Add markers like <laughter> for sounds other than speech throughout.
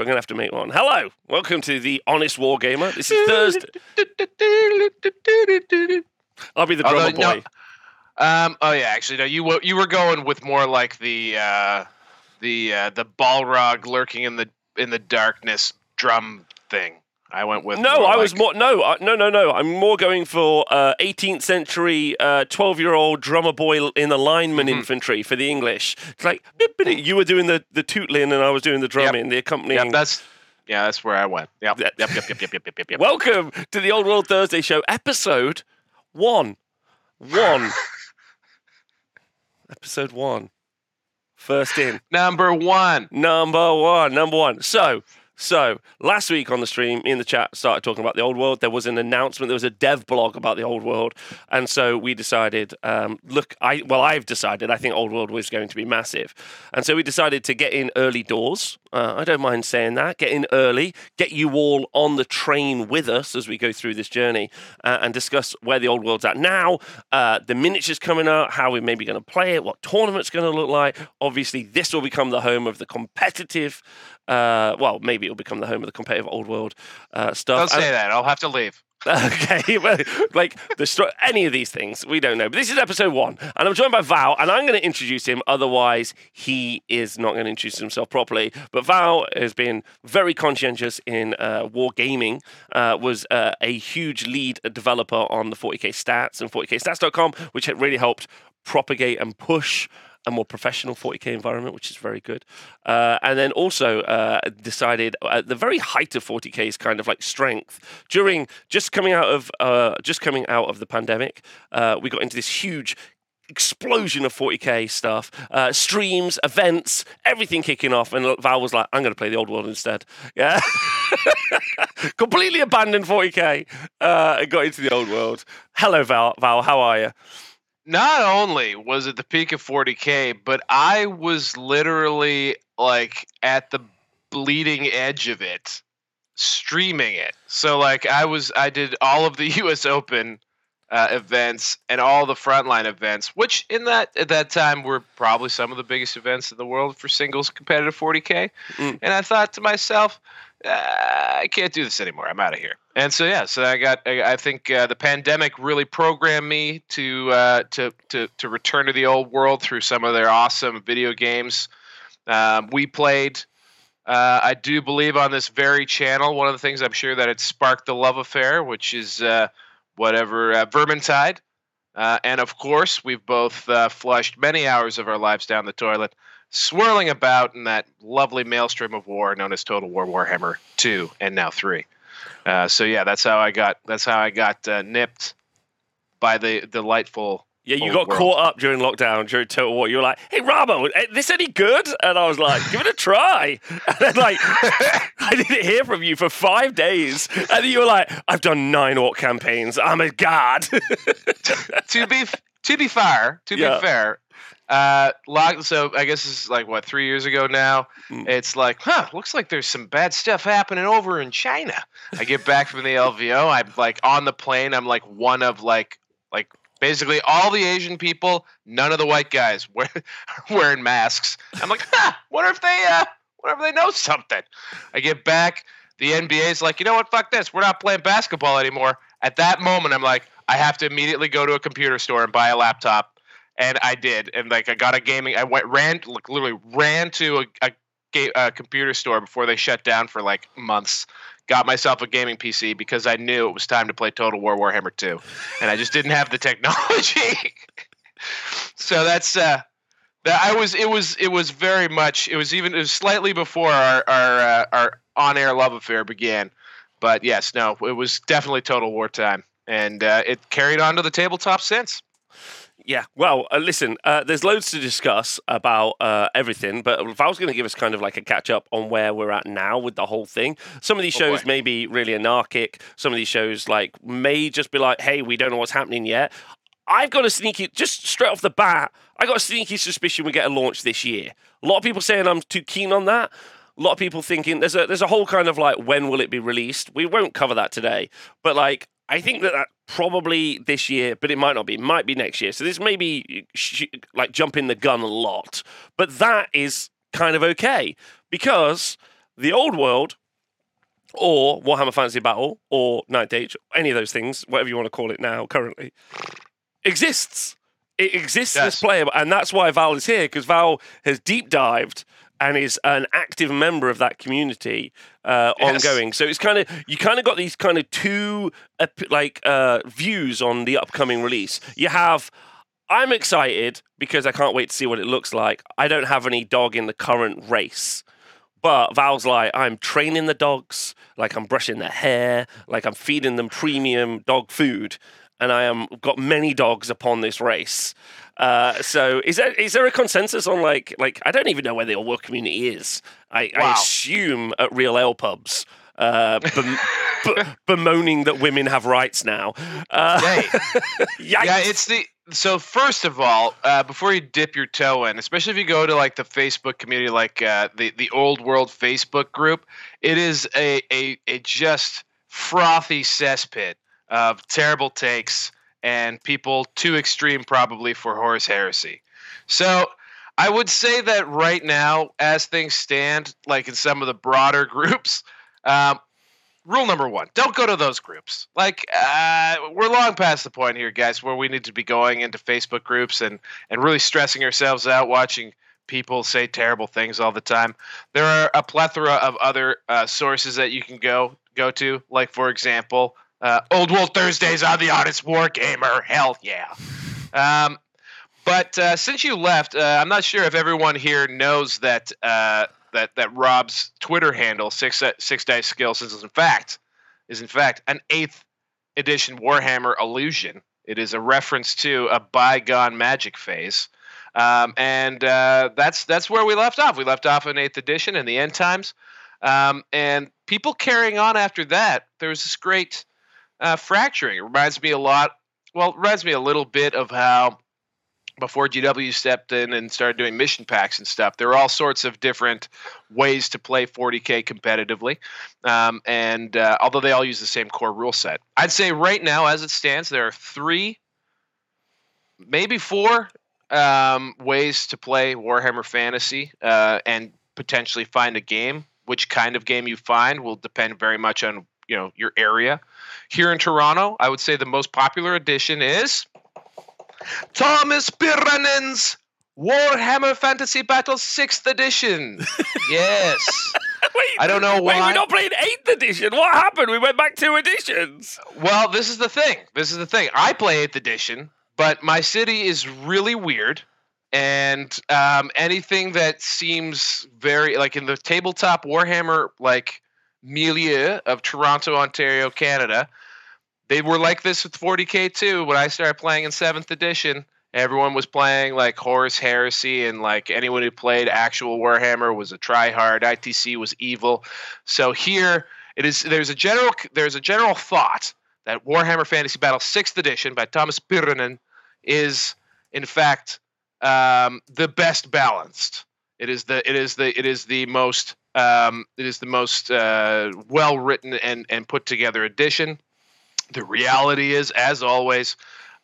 We're gonna have to make one. Hello, welcome to the Honest Wargamer. This is Thursday. I'll be the drummer Although, no, boy. Um. Oh yeah. Actually, no. You were you were going with more like the uh, the uh, the Balrog lurking in the in the darkness drum thing. I went with. No, I was like- more no, I, no, no, no. I'm more going for uh, 18th century, 12 year old drummer boy in the lineman Mm-hmm. infantry for the English. It's like you were doing the the tootling and I was doing the drumming, the accompanying. Yeah, that's yeah, that's where I went. Yep. Yep. Yep. Yep. Yep. Yep. Yep. Yep. yep. Welcome to the Old World Thursday Show, episode one. One. <laughs> episode one. First in. Number one. Number one. Number one. So, so last week on the stream, me in the chat started talking about the old world. There was an announcement. There was a dev blog about the old world, and so we decided. Um, look, I well, I've decided. I think old world was going to be massive, and so we decided to get in early doors. Uh, I don't mind saying that. Get in early. Get you all on the train with us as we go through this journey uh, and discuss where the old world's at now. Uh, the miniatures coming out. How we're maybe going to play it. What tournament's going to look like. Obviously, this will become the home of the competitive uh, well, maybe it'll become the home of the competitive old world uh, stuff. Don't say that. I'll have to leave. Okay, well, like the stro- any of these things, we don't know. But this is episode one, and I'm joined by Val, and I'm going to introduce him. Otherwise, he is not going to introduce himself properly. But Val has been very conscientious in uh, wargaming. Uh, was uh, a huge lead developer on the 40k stats and 40kstats.com, which had really helped propagate and push a more professional 40k environment, which is very good. Uh, and then also uh, decided at the very height of 40k's kind of like strength during just coming out of uh, just coming out of the pandemic, uh, we got into this huge explosion of 40k stuff, uh, streams, events, everything kicking off. And Val was like, "I'm going to play the old world instead." Yeah, <laughs> completely abandoned 40k uh, and got into the old world. Hello, Val. Val, how are you? Not only was it the peak of 40k, but I was literally like at the bleeding edge of it, streaming it. So like I was, I did all of the <laughs> U.S. Open uh, events and all the frontline events, which in that at that time were probably some of the biggest events in the world for singles competitive 40k. Mm. And I thought to myself, I can't do this anymore. I'm out of here. And so yeah, so I got. I, think uh, the pandemic really programmed me to uh, to to to return to the old world through some of their awesome video games. Um, we played. Uh, I do believe on this very channel. One of the things I'm sure that it sparked the love affair, which is uh, whatever uh, Vermintide. Uh, and of course, we've both uh, flushed many hours of our lives down the toilet, swirling about in that lovely maelstrom of war known as Total War Warhammer 2 and now 3. Uh, so yeah, that's how I got that's how I got uh, nipped by the delightful. Yeah, you got world. caught up during lockdown during Total War. You were like, "Hey, Ramo, is this any good?" And I was like, "Give it a try." <laughs> And then, like, <laughs> I didn't hear from you for five days, and then you were like, "I've done nine orc campaigns. I'm a god." <laughs> to be to be fair, to Yeah. be fair, uh, log, so I guess this is like what three years ago now. Mm. It's like, huh, looks like there's some bad stuff happening over in China. I get back from the LVO. I'm like on the plane. I'm like one of like like basically all the Asian people, none of the white guys <laughs> wear, wearing masks. I'm like, huh, wonder if they uh, wonder if they know something. I get back. The NBA's like, you know what? Fuck this. We're not playing basketball anymore. At that moment, I'm like, I have to immediately go to a computer store and buy a laptop, and I did. And like, I got a gaming. I went ran like literally ran to a, a, ga- a computer store before they shut down for like months. Got myself a gaming PC because I knew it was time to play Total War Warhammer 2, and I just didn't have the technology. <laughs> so that's uh, that I was. It was. It was very much. It was even. It was slightly before our our uh, our on air love affair began. But yes, no, it was definitely Total War time, and uh, it carried on to the tabletop since. Yeah, well, uh, listen, uh, there's loads to discuss about uh, everything, but if I was going to give us kind of like a catch up on where we're at now with the whole thing, some of these Oh, shows boy. may be really anarchic. Some of these shows like may just be like, hey, we don't know what's happening yet. I've got a sneaky, just straight off the bat, I got a sneaky suspicion we get a launch this year. A lot of people saying I'm too keen on that. A lot of people thinking there's a there's a whole kind of like when will it be released? We won't cover that today, but like I think that that probably this year, but it might not be. It might be next year. So this may be sh- like jumping the gun a lot, but that is kind of okay because the old world or Warhammer Fantasy Battle or Ninth Age, any of those things, whatever you want to call it now, currently, exists. It exists Yes. as playable, and that's why Val is here because Val has deep dived and is an active member of that community uh, Yes. ongoing. So it's kind of you kind of got these kind of two like uh, views on the upcoming release. You have. I'm excited because I can't wait to see what it looks like. I don't have any dog in the current race. But Val's like, I'm training the dogs, like I'm brushing their hair, like I'm feeding them premium dog food, and I am got many dogs upon this race. Uh, so is there is there a consensus on like like I don't even know where the old world community is. I, I assume at real ale pubs. Uh, bem- <laughs> b- bemoaning that women have rights now. Uh, <laughs> yeah, it's the so first of all, uh, before you dip your toe in, especially if you go to like the Facebook community, like uh, the the old world Facebook group, it is a a, a just frothy cesspit of terrible takes and people too extreme probably for Horus Heresy. So I would say that right now, as things stand, like in some of the broader <laughs> groups, um, rule number one don't go to those groups. Like uh, we're long past the point here guys where we need to be going into facebook groups and and really stressing ourselves out watching people say terrible things all the time. There are a plethora of other uh, sources that you can go go to. Like for example uh, old world thursdays on the honest war gamer hell yeah um, but uh, since you left, uh, I'm not sure if everyone here knows that uh, that that Rob's Twitter handle six six dice skills is in fact is in fact an eighth edition Warhammer illusion. It is a reference to a bygone Magic phase, um, and uh, that's that's where we left off. We left off in eighth edition in the end times, um, and people carrying on after that. There was this great uh, fracturing. It reminds me a lot. Well, it reminds me a little bit of how before GW stepped in and started doing mission packs and stuff, there were all sorts of different ways to play 40k competitively. Um, and uh, although they all use the same core rule set, I'd say right now, as it stands, there are three, maybe four um, ways to play Warhammer Fantasy uh, and potentially find a game. Which kind of game you find will depend very much on you know your area. Here in Toronto, I would say the most popular edition is Thomas Pirinen's Warhammer Fantasy Battle 6th Edition. <laughs> yes. <laughs> Wait, I don't know Wait, why. we're not playing eighth edition. What happened? We went back two editions. Well, this is the thing. This is the thing. I play 8th edition, but my city is really weird. And um, anything that seems very like in the tabletop Warhammer like milieu of Toronto, Ontario, Canada, they were like this with 40k too. When I started playing in seventh edition, everyone was playing like Horus Heresy, and like anyone who played actual Warhammer was a tryhard. ITC was evil. So here it is. There's a general. There's a general thought that Warhammer Fantasy Battle Sixth Edition by Thomas Pirinen is in fact um, the best balanced. It is the. It is the. It is the most. Um, it is the most uh, well written and and put together edition. The reality is, as always,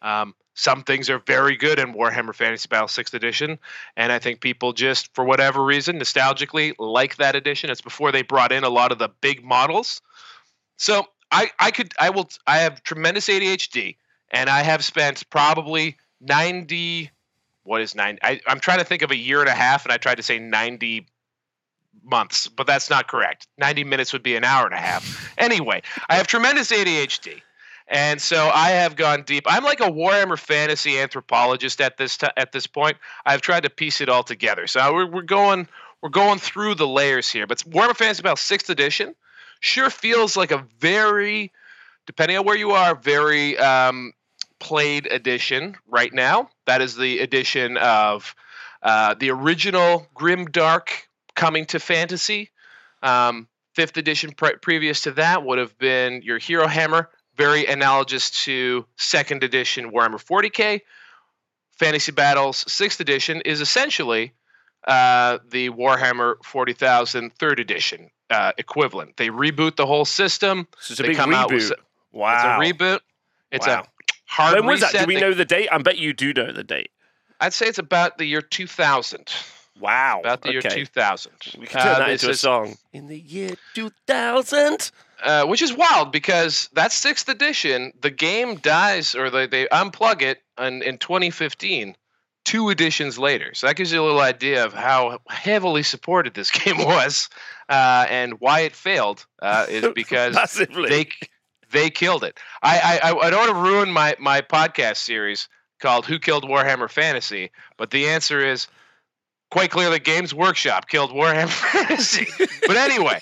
um, some things are very good in Warhammer Fantasy Battle 6th edition, and I think people just, for whatever reason, nostalgically like that edition. It's before they brought in a lot of the big models. So I, I could, I will, I have tremendous ADHD, and I have spent probably 90, what is 90? I, I'm trying to think of a year and a half, and I tried to say 90 months, but that's not correct. 90 minutes would be an hour and a half. Anyway, I have tremendous ADHD. And so I have gone deep. I'm like a Warhammer fantasy anthropologist at this t- at this point. I've tried to piece it all together. So we're, we're going we're going through the layers here. But Warhammer Fantasy Battle Sixth Edition sure feels like a very, depending on where you are, very um, played edition right now. That is the edition of uh, the original Grim Dark coming to fantasy. Um, fifth edition pre- previous to that would have been your Hero Hammer, very analogous to second edition Warhammer 40k. Fantasy Battles sixth edition is essentially uh, the Warhammer 40,000 third edition uh, equivalent. They reboot the whole system. So it's a They big out with reboot. wow. It's a reboot. It's Wow. a hard when was that? reset. Do we know the date? I bet you do know the date. I'd say it's about the year 2000. Wow. about the year 2000. We can turn Uh, that into a song. In the year 2000. uh, which is wild because that sixth edition, the game dies or they, they unplug it in, in 2015, two editions later. So that gives you a little idea of how heavily supported this <laughs> game was uh, and why it failed uh, is <laughs> because they they killed it. I I, I don't want to ruin my my podcast series called "Who Killed Warhammer Fantasy," but the answer is quite clearly Games Workshop killed Warhammer Fantasy. <laughs> but anyway.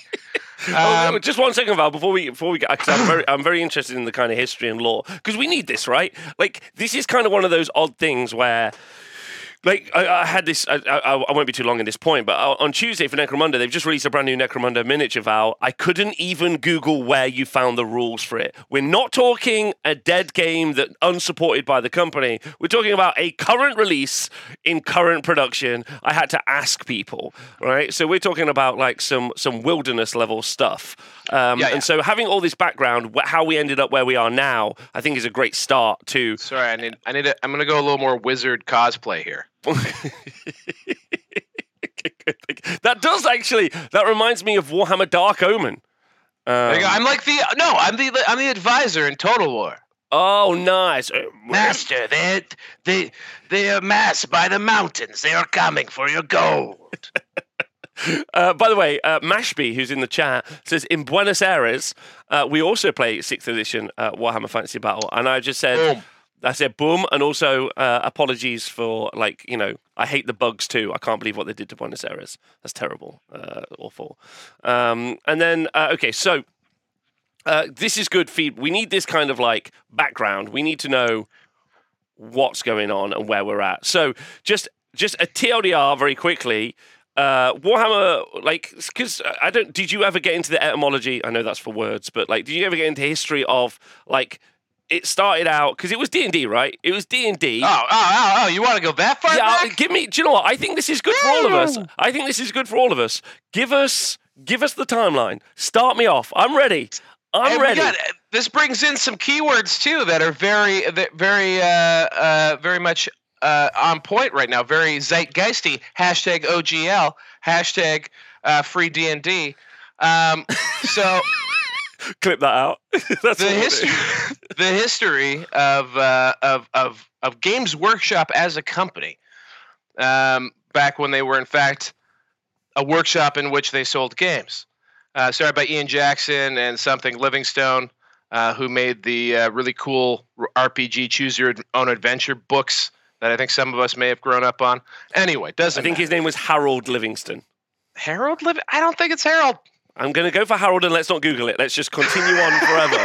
Oh, um, just one second, Val. Before we before we get, because I'm very I'm very interested in the kind of history and lore because we need this, right? Like this is kind of one of those odd things where. Like I, I had this, I, I, I won't be too long in this point, but on Tuesday for Necromunda, they've just released a brand new Necromunda miniature. Val, I couldn't even Google where you found the rules for it. We're not talking a dead game that unsupported by the company. We're talking about a current release in current production. I had to ask people, right? So we're talking about like some some wilderness level stuff. Um, Yeah, yeah. And so having all this background, how we ended up where we are now, I think is a great start to Sorry, I need I need to, I'm going to go a little more wizard cosplay here. <laughs> that does actually. That reminds me of Warhammer Dark Omen. There you go. Um, I'm like the no, I'm the I'm the advisor in Total War. oh, nice. Uh, Master, they they they are massed by the mountains. They are coming for your gold. <laughs> Uh, by the way, uh, Mashby, who's in the chat, says in Buenos Aires, uh, we also play sixth edition uh, Warhammer Fantasy Battle, and I just said. Boom. I said boom, and also uh, apologies for like you know I hate the bugs too. I can't believe what they did to Buenos Aires. That's terrible, uh, awful. Um, and then uh, okay, so uh, this is good feed. We need this kind of like background. We need to know what's going on and where we're at. So just just a TLDR very quickly. Uh, Warhammer, like, because I don't. Did you ever get into the etymology? I know that's for words, but like, did you ever get into history of like? It started out because it was D and D, right? It was D and D. Oh, oh, oh, oh! You want to go that far Yeah, back? give me. Do you know what? I think this is good for all of us. I think this is good for all of us. Give us, give us the timeline. Start me off. I'm ready. I'm And ready. got- this brings in some keywords too that are very, very, uh, uh, very much uh, on point right now. Very zeitgeisty. Hashtag OGL. Hashtag uh, free D and D. Um, so <laughs> <laughs> Clip that out. <laughs> That's the what we'll do. history, <laughs> the history of, uh, of of of Games Workshop as a company, um, back when they were in fact a workshop in which they sold games. Uh, started by Ian Jackson and something Livingstone, uh, who made the uh, really cool RPG Choose Your Own Adventure books that I think some of us may have grown up on. Anyway, doesn't I think matter. his name was Harold Livingston. Harold Liv. I don't think it's Harold. I'm going to go for Harold and let's not Google it. Let's just continue on forever.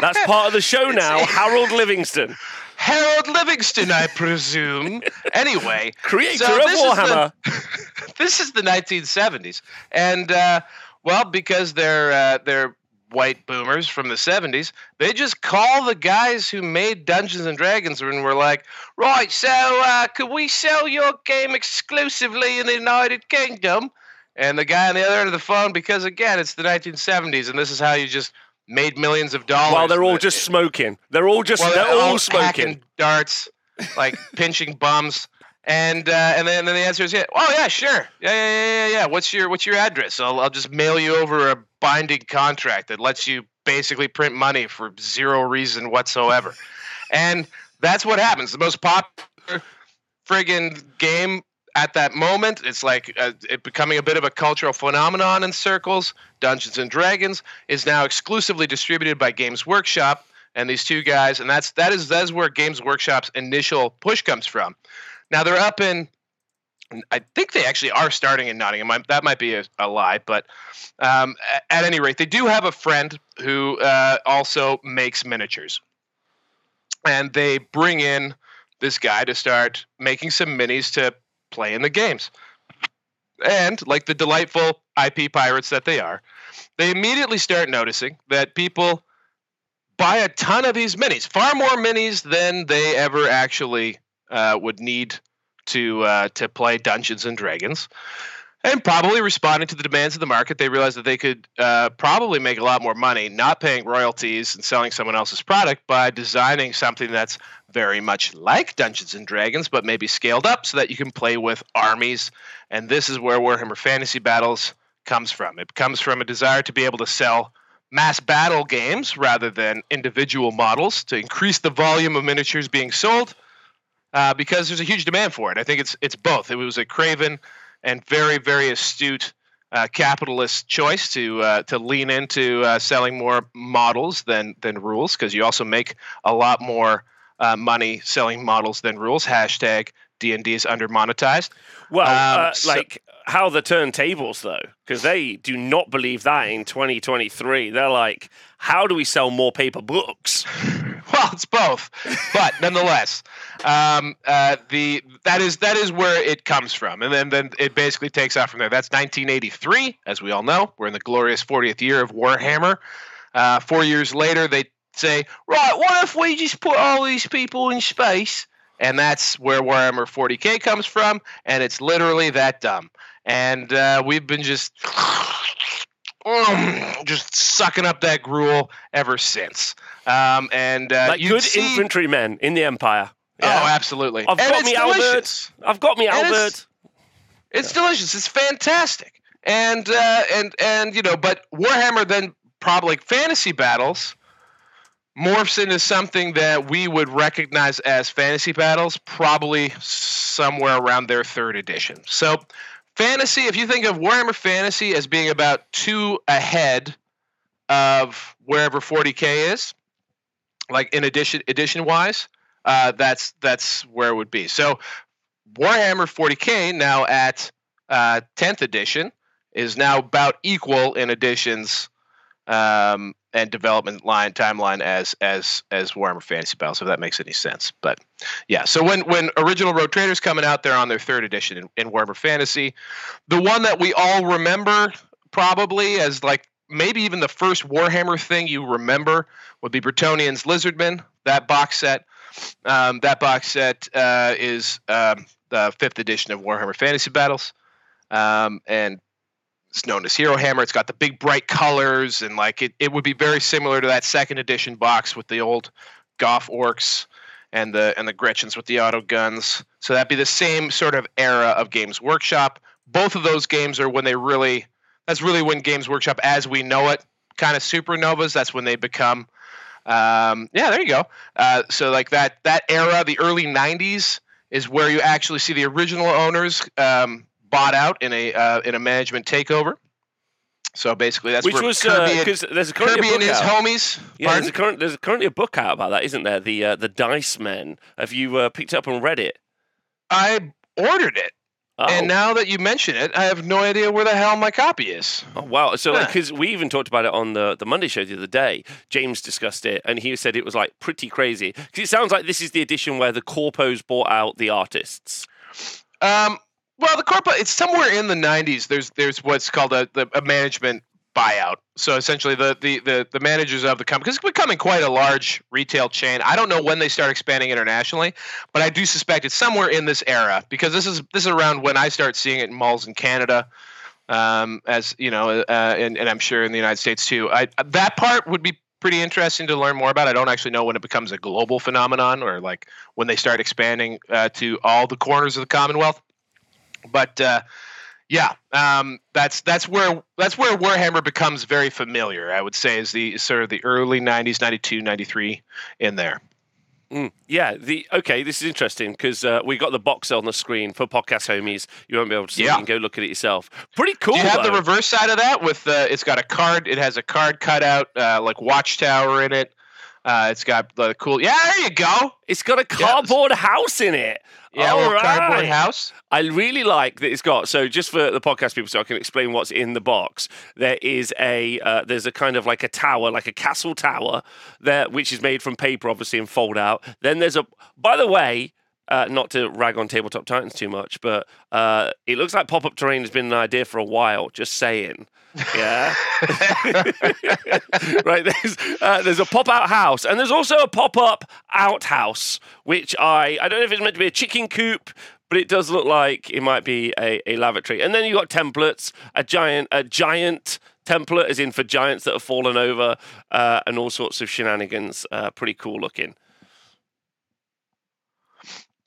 That's part of the show now. Harold Livingston, Harold Livingston, I presume. anyway, creator So of this is the- Warhammer. <laughs> this is the 1970s, and uh, well, because they're uh, they're white boomers from the 70s, they just call the guys who made Dungeons and Dragons and were like, right, so uh, could we sell your game exclusively in the United Kingdom? And the guy on the other end of the phone, because again, it's the 1970s, and this is how you just made millions of dollars. While they're all just smoking. They're all just, well, they're all hacking smoking. darts, like <laughs> pinching bums, and uh, and then, then the answer is yeah. Oh yeah, sure. Yeah, yeah, yeah, yeah, yeah. What's your what's your address? I'll I'll just mail you over a binding contract that lets you basically print money for zero reason whatsoever, <laughs> and that's what happens. The most popular friggin' game at that moment. It's like uh, it becoming a bit of a cultural phenomenon in circles. Dungeons and Dragons is now exclusively distributed by Games Workshop and these two guys, and that's that is that is where Games Workshop's initial push comes from. Now they're up in. I think they actually are starting in Nottingham. That might be a, a lie, but um, at any rate, they do have a friend who uh, also makes miniatures, and they bring in this guy to start making some minis to play in the games. And like the delightful IP pirates that they are, they immediately start noticing that people buy a ton of these minis, far more minis than they ever actually uh, would need to uh, to play Dungeons and Dragons. And probably responding to the demands of the market, they realized that they could uh, probably make a lot more money not paying royalties and selling someone else's product by designing something that's very much like Dungeons and Dragons, but maybe scaled up so that you can play with armies. And this is where Warhammer Fantasy Battles comes from. It comes from a desire to be able to sell mass battle games rather than individual models to increase the volume of miniatures being sold. Uh, because there's a huge demand for it. I think it's it's both. It was a craven and very very astute uh, capitalist choice to uh, to lean into uh, selling more models than than rules because you also make a lot more uh, money selling models than rules. Hashtag D and D is under monetized. Well, um, uh, so- like how the turntables though, because they do not believe that in 2023. They're like, how do we sell more paper books? <laughs> well, it's both, but nonetheless, um, uh, the that is that is where it comes from, and then then it basically takes off from there. That's 1983, as we all know. We're in the glorious 40th year of Warhammer. Uh, four years later, they say, right, what if we just put all these people in space? And that's where Warhammer 40k comes from, and it's literally that dumb. And uh, we've been just um, just sucking up that gruel ever since. Um, and uh, like good see... infantrymen in the Empire. Yeah. Oh, absolutely. I've and got me delicious. Albert. I've got me and Albert. It's, it's yeah. delicious. It's fantastic. And uh, and and you know, but Warhammer then probably fantasy battles morphs into something that we would recognize as fantasy battles probably somewhere around their third edition. So fantasy, if you think of Warhammer Fantasy as being about two ahead of wherever 40k is, like in addition edition wise, uh, that's that's where it would be. So Warhammer 40k now at uh, 10th edition is now about equal in editions um, and development line timeline as as as Warhammer Fantasy Battles, if that makes any sense. But yeah, so when when original Rogue Traders coming out, they're on their third edition in, in Warhammer Fantasy. The one that we all remember probably as like maybe even the first Warhammer thing you remember would be Bretonnian's Lizardmen. That box set, um, that box set uh, is um, the fifth edition of Warhammer Fantasy Battles, um, and it's known as Hero Hammer. It's got the big bright colors, and like it, it would be very similar to that second edition box with the old Goff orcs and the and the Gretchens with the auto guns. So that'd be the same sort of era of Games Workshop. Both of those games are when they really that's really when Games Workshop as we know it kind of supernovas. That's when they become um, yeah, there you go. Uh, so like that that era, the early '90s, is where you actually see the original owners um, bought out in a uh, in a management takeover. So basically, that's which was because uh, there's a currently Kirby a book and his out. homies. Yeah, there's, a current, there's currently a book out about that, isn't there? The uh, the Dice Men. Have you uh, picked up and read it? I ordered it. Oh. And now that you mention it, I have no idea where the hell my copy is. Oh, wow. So, because we even talked about it on the, the Monday show the other day, James discussed it and he said it was like pretty crazy. Because it sounds like this is the edition where the corpos bought out the artists. Um, well, the corporate it's somewhere in the 90s. There's there's what's called a, the, a management buyout. So essentially, the, the the the managers of the company, because it's becoming quite a large retail chain. I don't know when they start expanding internationally, but I do suspect it's somewhere in this era because this is this is around when I start seeing it in malls in Canada, um, as you know, uh, and, and I'm sure in the United States too. I, that part would be pretty interesting to learn more about. I don't actually know when it becomes a global phenomenon or like when they start expanding uh, to all the corners of the Commonwealth. But uh, yeah, um, that's that's where that's where Warhammer becomes very familiar. I would say is the sort of the early '90s, '92, '93 in there. Mm, yeah. The okay. This is interesting because uh, we got the box on the screen for podcast homies. You won't be able to see. Yeah. it. You can go look at it yourself. Pretty cool. Do you have though. the reverse side of that with uh, it's got a card. It has a card cut out uh, like watchtower in it. Uh, it's got the cool. Yeah, there you go. It's got a cardboard yes. house in it. Yeah, All right. cardboard house. I really like that it's got. So, just for the podcast people, so I can explain what's in the box. There is a uh, there's a kind of like a tower, like a castle tower there, which is made from paper, obviously, and fold out. Then there's a. By the way, uh, not to rag on Tabletop Titans too much, but uh, it looks like pop up terrain has been an idea for a while. Just saying. Yeah. <laughs> right. There's uh, there's a pop out house, and there's also a pop up outhouse, which I I don't know if it's meant to be a chicken coop, but it does look like it might be a, a lavatory. And then you got templates, a giant a giant template, as in for giants that have fallen over, uh, and all sorts of shenanigans. Uh, pretty cool looking.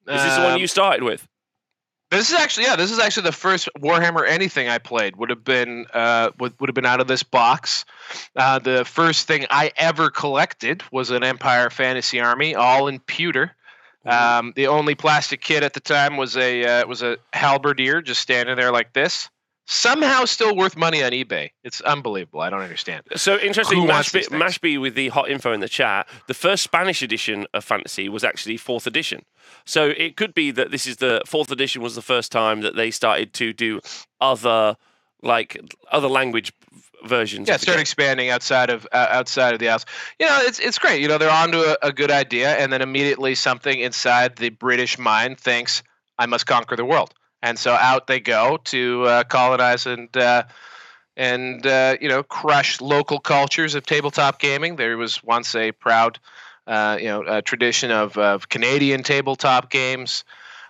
Is this the one Um, you started with? This is actually yeah. This is actually the first Warhammer anything I played. Would have been uh would, would have been out of this box. Uh, the first thing I ever collected was an Empire Fantasy Army, all in pewter. Um, the only plastic kit at the time was a uh, was a halberdier just standing there like this. Somehow still worth money on eBay. It's unbelievable. I don't understand. So interesting, Mashby. Mashby with the hot info in the chat. The first Spanish edition of Fantasy was actually fourth edition. So it could be that this is the fourth edition was the first time that they started to do other like other language versions. Yeah, start expanding outside of uh, outside of the house. You know, it's it's great. You know, they're onto a, a good idea, and then immediately something inside the British mind thinks, "I must conquer the world," and so out they go to uh, colonize and uh, and uh, you know crush local cultures of tabletop gaming. There was once a proud, uh, you know, tradition of, of Canadian tabletop games.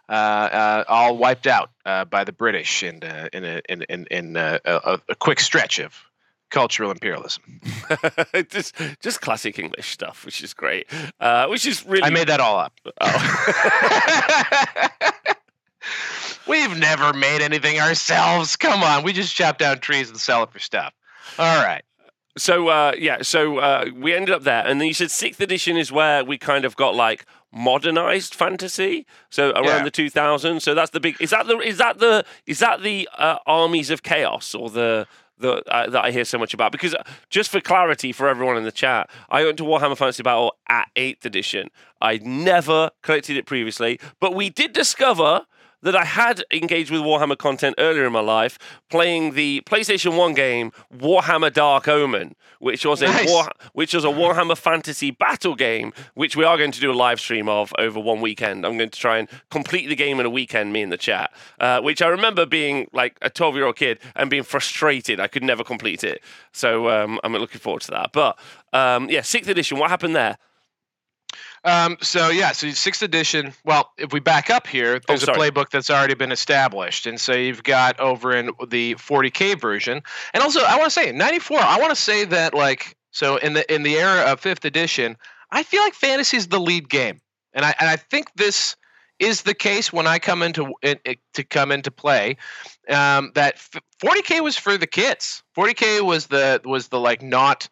Uh, uh, all wiped out uh, by the British in uh, in a, in in, in uh, a, a quick stretch of cultural imperialism. <laughs> just just classic English stuff, which is great. Uh, which is really I made that all up. Oh. <laughs> <laughs> We've never made anything ourselves. Come on, we just chop down trees and sell it for stuff. All right. So uh, yeah, so uh, we ended up there, and then you said sixth edition is where we kind of got like modernized fantasy. So around Yeah. the 2000s. So that's the big. Is that the is that the is that the uh, armies of chaos or the the uh, that I hear so much about? Because uh, just for clarity for everyone in the chat, I went to Warhammer Fantasy Battle at eighth edition. I'd never collected it previously, but we did discover that I had engaged with Warhammer content earlier in my life, playing the PlayStation One game Warhammer Dark Omen, which was a War, which was a Warhammer Fantasy Battle game, which we are going to do a live stream of over one weekend. I'm going to try and complete the game in a weekend, me in the chat, uh, which I remember being like a 12 year old kid and being frustrated. I could never complete it. So um, I'm looking forward to that. But um, yeah, sixth edition, what happened there? Um, so yeah, so sixth edition. Well, if we back up here, there's a playbook that's already been established, and so you've got over in the 40k version, and also I want to say 94. I want to say that like so in the in the era of fifth edition, I feel like fantasy is the lead game, and I and I think this is the case when I come into in, in- to come into play. Um, that f- 40k was for the kids. 40k was the was the like not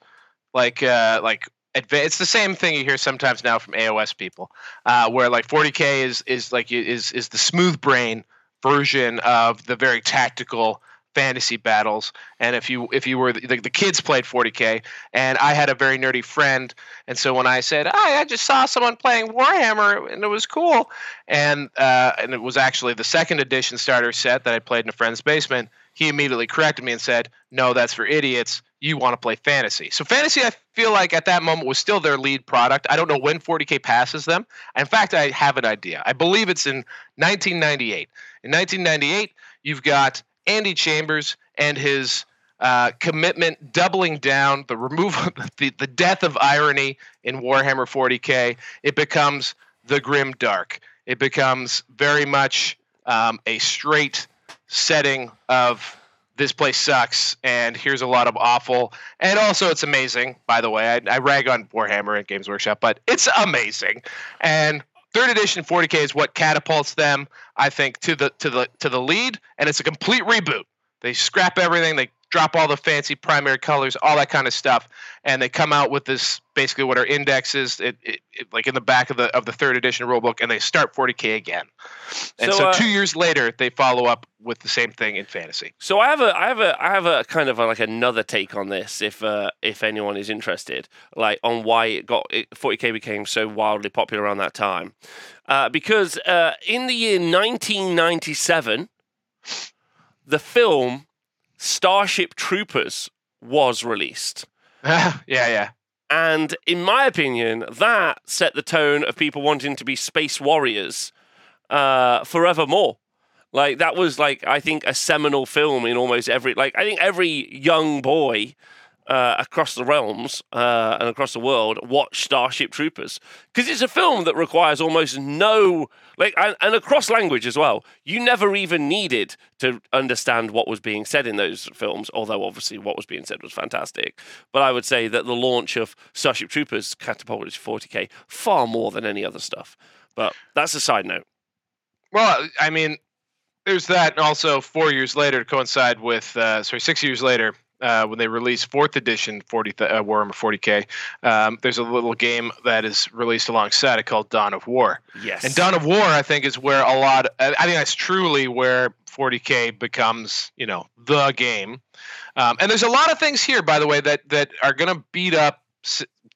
like uh like it's the same thing you hear sometimes now from AOS people, uh, where like 40k is is like is is the smooth brain version of the very tactical fantasy battles. And if you if you were the, the kids played 40k, and I had a very nerdy friend, and so when I said, "Hi, I just saw someone playing Warhammer and it was cool," and uh, and it was actually the second edition starter set that I played in a friend's basement. He immediately corrected me and said, "No, that's for idiots. You want to play fantasy." So fantasy, I feel like at that moment was still their lead product. I don't know when 40k passes them. In fact, I have an idea. I believe it's in 1998. In 1998, you've got Andy Chambers and his uh, commitment doubling down the removal, <laughs> the, the death of irony in Warhammer 40k. It becomes the grim dark. It becomes very much um, a straight setting of this place sucks and here's a lot of awful and also it's amazing by the way. I, I rag on warhammer and games workshop but it's amazing. And third edition 40k is what catapults them i think to the to the to the lead and it's a complete reboot. They scrap everything they drop all the fancy primary colors all that kind of stuff. And they come out with this basically what are indexes it, it, it, like in the back of the of the third edition rulebook and they start 40k again. And So, so, uh, two years later they follow up with the same thing in fantasy. So I have a, I have a, I have a kind of a, like another take on this. If uh, if anyone is interested, like on why it got it, 40k became so wildly popular around that time, uh, because uh, in the year 1997, the film Starship Troopers was released. <laughs> yeah, yeah. And in my opinion, that set the tone of people wanting to be space warriors uh, forevermore. Like that was like I think a seminal film in almost every like I think every young boy uh, across the realms uh, and across the world watch Starship Troopers because it's a film that requires almost no like and, and, across language as well. You never even needed to understand what was being said in those films, although obviously what was being said was fantastic. But I would say that the launch of Starship Troopers catapulted to 40k far more than any other stuff. But that's a side note. Well, I mean, there's that, and also four years later to coincide with, uh, sorry, six years later uh, when they release fourth edition 40 uh, Warhammer 40k. Um, there's a little game that is released alongside it called Dawn of War. Yes. And Dawn of War, I think, is where a lot. I think that's truly where 40k becomes, you know, the game. Um, and there's a lot of things here, by the way, that that are going to beat up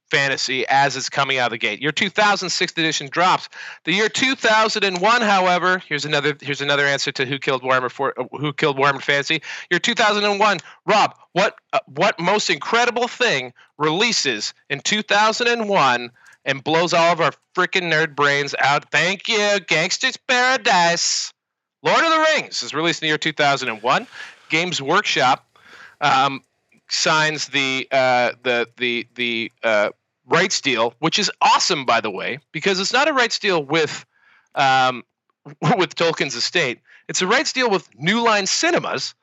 fantasy as it's coming out of the gate. Your 2006 edition drops. The year 2001, however, here's another here's another answer to who killed Warhammer for uh, who killed Warhammer Fantasy. Your 2001, Rob, what uh, what most incredible thing releases in 2001 and blows all of our freaking nerd brains out? Thank you, Gangster's Paradise. Lord of the Rings is released in the year 2001. Games Workshop um, signs the uh, the the the uh, rights deal, which is awesome, by the way, because it's not a rights deal with um, <laughs> with Tolkien's estate. It's a rights deal with New Line Cinemas.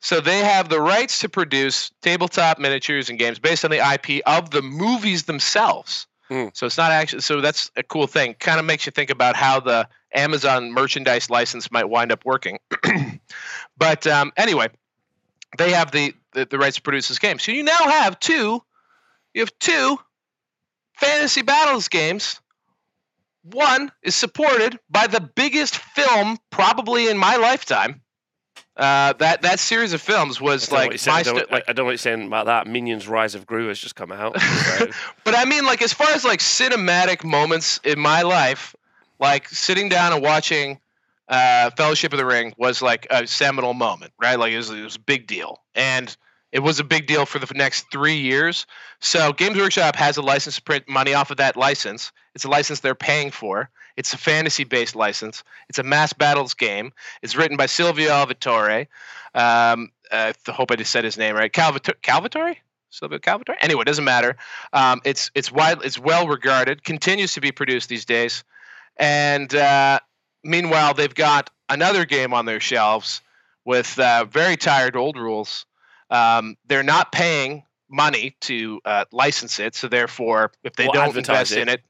So they have the rights to produce tabletop miniatures and games based on the IP of the movies themselves. Mm. So it's not actually so that's a cool thing. Kind of makes you think about how the Amazon merchandise license might wind up working. <clears throat> but um, anyway, they have the, the, the rights to produce this game. So you now have two. You have two fantasy battles games. One is supported by the biggest film probably in my lifetime. Uh, that that series of films was like my. I, don't, like, I don't know what you're saying about that. Minions: Rise of Gru has just come out. <laughs> So. but I mean, like as far as like cinematic moments in my life, like sitting down and watching uh, Fellowship of the Ring was like a seminal moment, right? Like it was, it was a big deal, and it was a big deal for the next three years. So Games Workshop has a license to print money off of that license. It's a license they're paying for. It's a fantasy-based license. It's a mass battles game. It's written by Silvio Alvatore. Um, I hope I just said his name right. Calvator- Calvatore? Silvio Calvatore? Anyway, it doesn't matter. Um, it's it's wide, it's well regarded. Continues to be produced these days, and uh, meanwhile, they've got another game on their shelves with uh, very tired old rules um, they're not paying money to uh, license it, so therefore, if they don't invest it. in it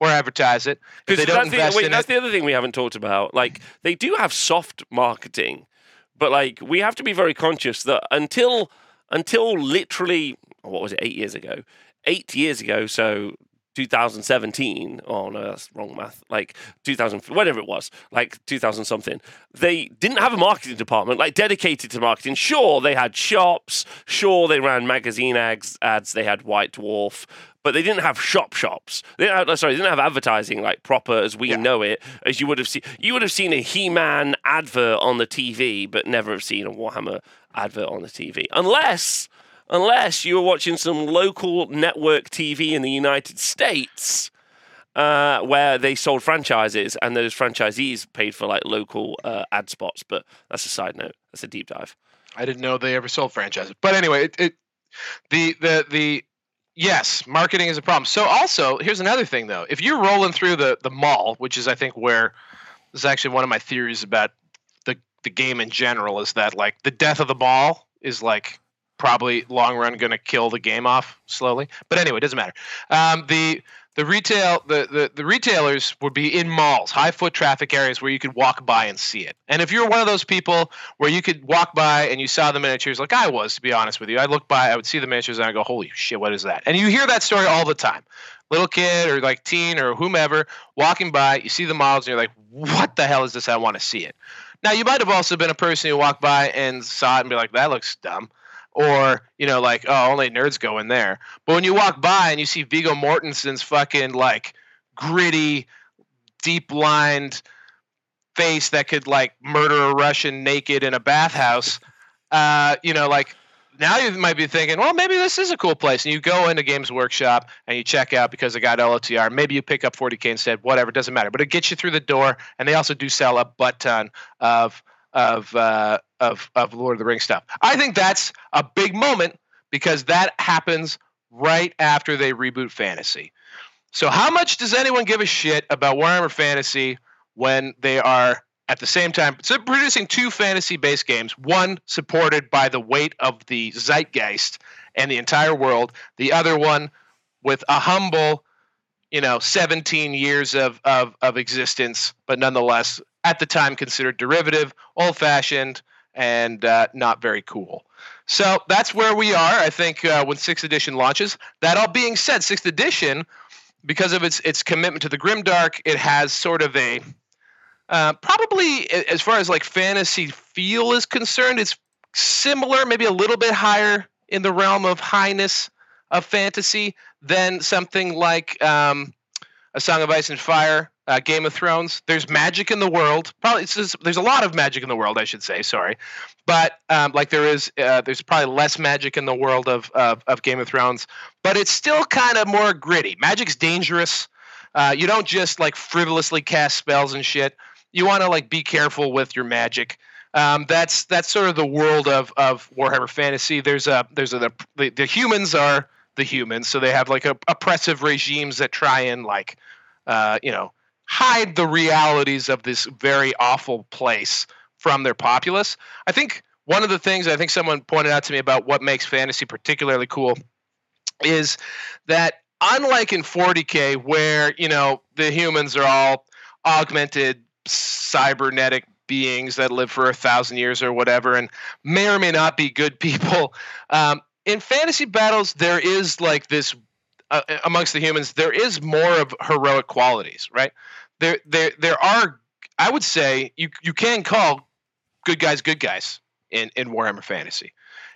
or advertise it, if they don't invest the, wait, that's it, the other thing we haven't talked about. Like they do have soft marketing, but like we have to be very conscious that until until literally what was it eight years ago, eight years ago, so 2017. Oh no, that's wrong math. Like 2000, whatever it was, like 2000 something. They didn't have a marketing department like dedicated to marketing. Sure, they had shops. Sure, they ran magazine ads. Ads. They had White Dwarf, but they didn't have shop shops. They didn't have, sorry, they didn't have advertising like proper as we yeah. know it. As you would have seen, you would have seen a He-Man advert on the TV, but never have seen a Warhammer advert on the TV, unless unless you were watching some local network TV in the United States. Uh, where they sold franchises and those franchisees paid for like local uh, ad spots. But that's a side note. That's a deep dive. I didn't know they ever sold franchises. But anyway, it, it the the the yes, marketing is a problem. So also, here's another thing though. If you're rolling through the the mall, which is I think where this is actually one of my theories about the the game in general is that like the death of the mall is like probably long run going to kill the game off slowly. But anyway, it doesn't matter. Um, the the retail the, the the retailers would be in malls, high foot traffic areas where you could walk by and see it. And if you're one of those people where you could walk by and you saw the miniatures, like I was, to be honest with you, I look by, I would see the miniatures and I go, "Holy shit, what is that?" And you hear that story all the time. Little kid or like teen or whomever walking by, you see the models and you're like, "What the hell is this? I want to see it." Now you might have also been a person who walked by and saw it and be like, "That looks dumb." Or you know like oh only nerds go in there. But when you walk by and you see viggo mortensen's fucking like gritty deep lined face that could like murder a russian naked in a bathhouse uh, you know like now you might be thinking well maybe this is a cool place. And you go into games workshop and you check out because they got lotr maybe you pick up 40k instead whatever doesn't matter. But it gets you through the door and they also do sell a butt ton of of uh, of of Lord of the Rings stuff. I think that's a big moment because that happens right after they reboot fantasy. So how much does anyone give a shit about Warhammer Fantasy when they are at the same time producing two fantasy based games, one supported by the weight of the zeitgeist and the entire world, the other one with a humble, you know, 17 years of, of, of existence, but nonetheless at the time considered derivative, old fashioned, and uh, not very cool. So that's where we are. I think uh, when sixth edition launches. That all being said, sixth edition, because of its its commitment to the grimdark, it has sort of a uh, probably as far as like fantasy feel is concerned, it's similar, maybe a little bit higher in the realm of highness of fantasy than something like um, a Song of Ice and Fire, uh, Game of Thrones. There's magic in the world. Probably just, there's a lot of magic in the world, I should say. Sorry, but um, like there is, uh, there's probably less magic in the world of, of, of Game of Thrones. But it's still kind of more gritty. Magic's dangerous. Uh, you don't just like frivolously cast spells and shit. You want to like be careful with your magic. Um, that's that's sort of the world of, of Warhammer Fantasy. There's a there's a the, the humans are the humans, so they have like a, oppressive regimes that try and like uh, you know hide the realities of this very awful place from their populace. I think one of the things I think someone pointed out to me about what makes fantasy particularly cool is that unlike in 40k where you know the humans are all augmented cybernetic beings that live for a thousand years or whatever and may or may not be good people <laughs> um, in fantasy battles there is like this uh, amongst the humans there is more of heroic qualities right there there there are i would say you you can call good guys good guys in in warhammer fantasy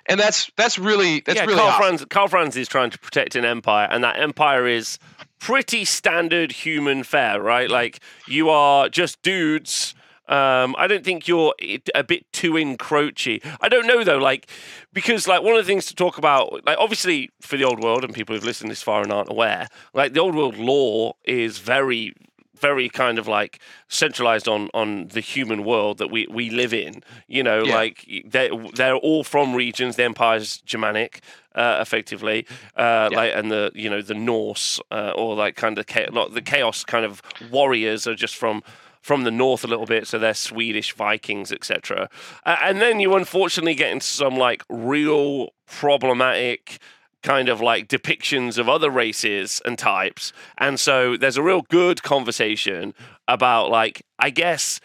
and that's that's really that's yeah, really Karl awesome. Franz, Karl Franz is trying to protect an empire, and that empire is pretty standard human fare, right? Like you are just dudes. Um, I don't think you're a bit too encroachy. I don't know though, like because like one of the things to talk about, like obviously for the old world and people who've listened this far and aren't aware, like the old world lore is very very kind of like centralized on on the human world that we we live in. You know, Yeah. like they're they're all from regions. The empire's Germanic, uh, effectively, uh, Yeah. like and the you know the Norse uh, or like kind of cha- not the chaos kind of warriors are just from. From the north a little bit, so they're Swedish Vikings, etc. Uh, and then you unfortunately get into some like real problematic kind of like depictions of other races and types. And so there's a real good conversation about like I guess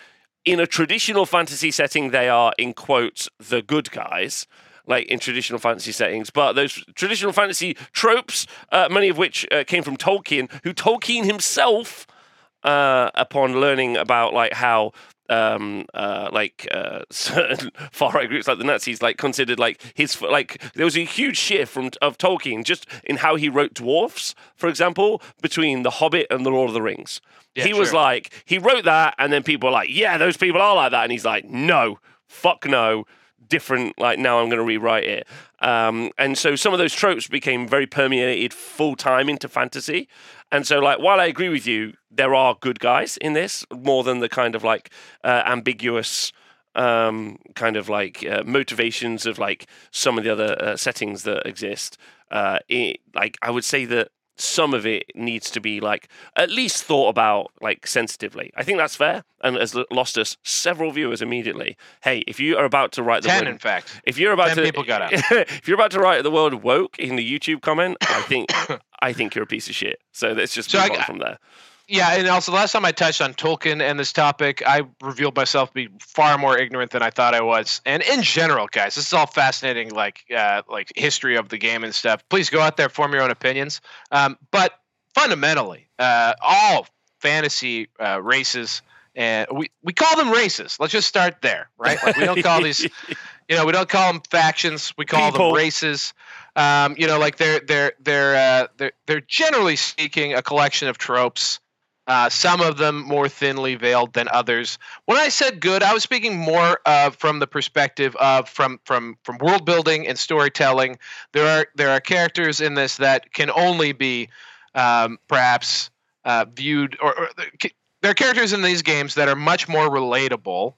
in a traditional fantasy setting they are in quotes the good guys like in traditional fantasy settings but those traditional fantasy tropes uh, many of which uh, came from Tolkien who Tolkien himself uh, upon learning about like how um uh like uh <laughs> certain far right groups like the Nazis like considered like his like there was a huge shift from of Tolkien just in how he wrote dwarfs for example between the Hobbit and the Lord of the Rings. Yeah, he was like he wrote that and then people were like yeah those people are like that and he's like no. Fuck no different like now i'm going to rewrite it. Um, and so some of those tropes became very permeated full time into fantasy. And so like while i agree with you there are good guys in this more than the kind of like uh, ambiguous um, kind of like uh, motivations of like some of the other uh, settings that exist. Uh, it, like i would say that some of it needs to be like at least thought about like sensitively. I think that's fair, and has lost us several viewers immediately. Hey, if you are about to write the Ten, word, in fact. if you're about 10 to people got out. <laughs> if you're about to write the word woke in the YouTube comment, I think <coughs> I think you're a piece of shit. So let's just So move I- on from there. Yeah, and also the last time I touched on Tolkien and this topic, I revealed myself to be far more ignorant than I thought I was. And in general, guys, this is all fascinating, like uh, like history of the game and stuff. Please go out there, form your own opinions. Um, but fundamentally, uh, all fantasy uh, races, and we we call them races. Let's just start there, right? Like we don't call these <laughs> you know, we don't call them factions. We call People. them races. Um, you know, like they're they're they're uh, they're they're generally speaking a collection of tropes. Uh, some of them more thinly veiled than others. When I said good, I was speaking more uh, from the perspective of from from from world building and storytelling. There are there are characters in this that can only be um, perhaps uh, viewed or, or there are characters in these games that are much more relatable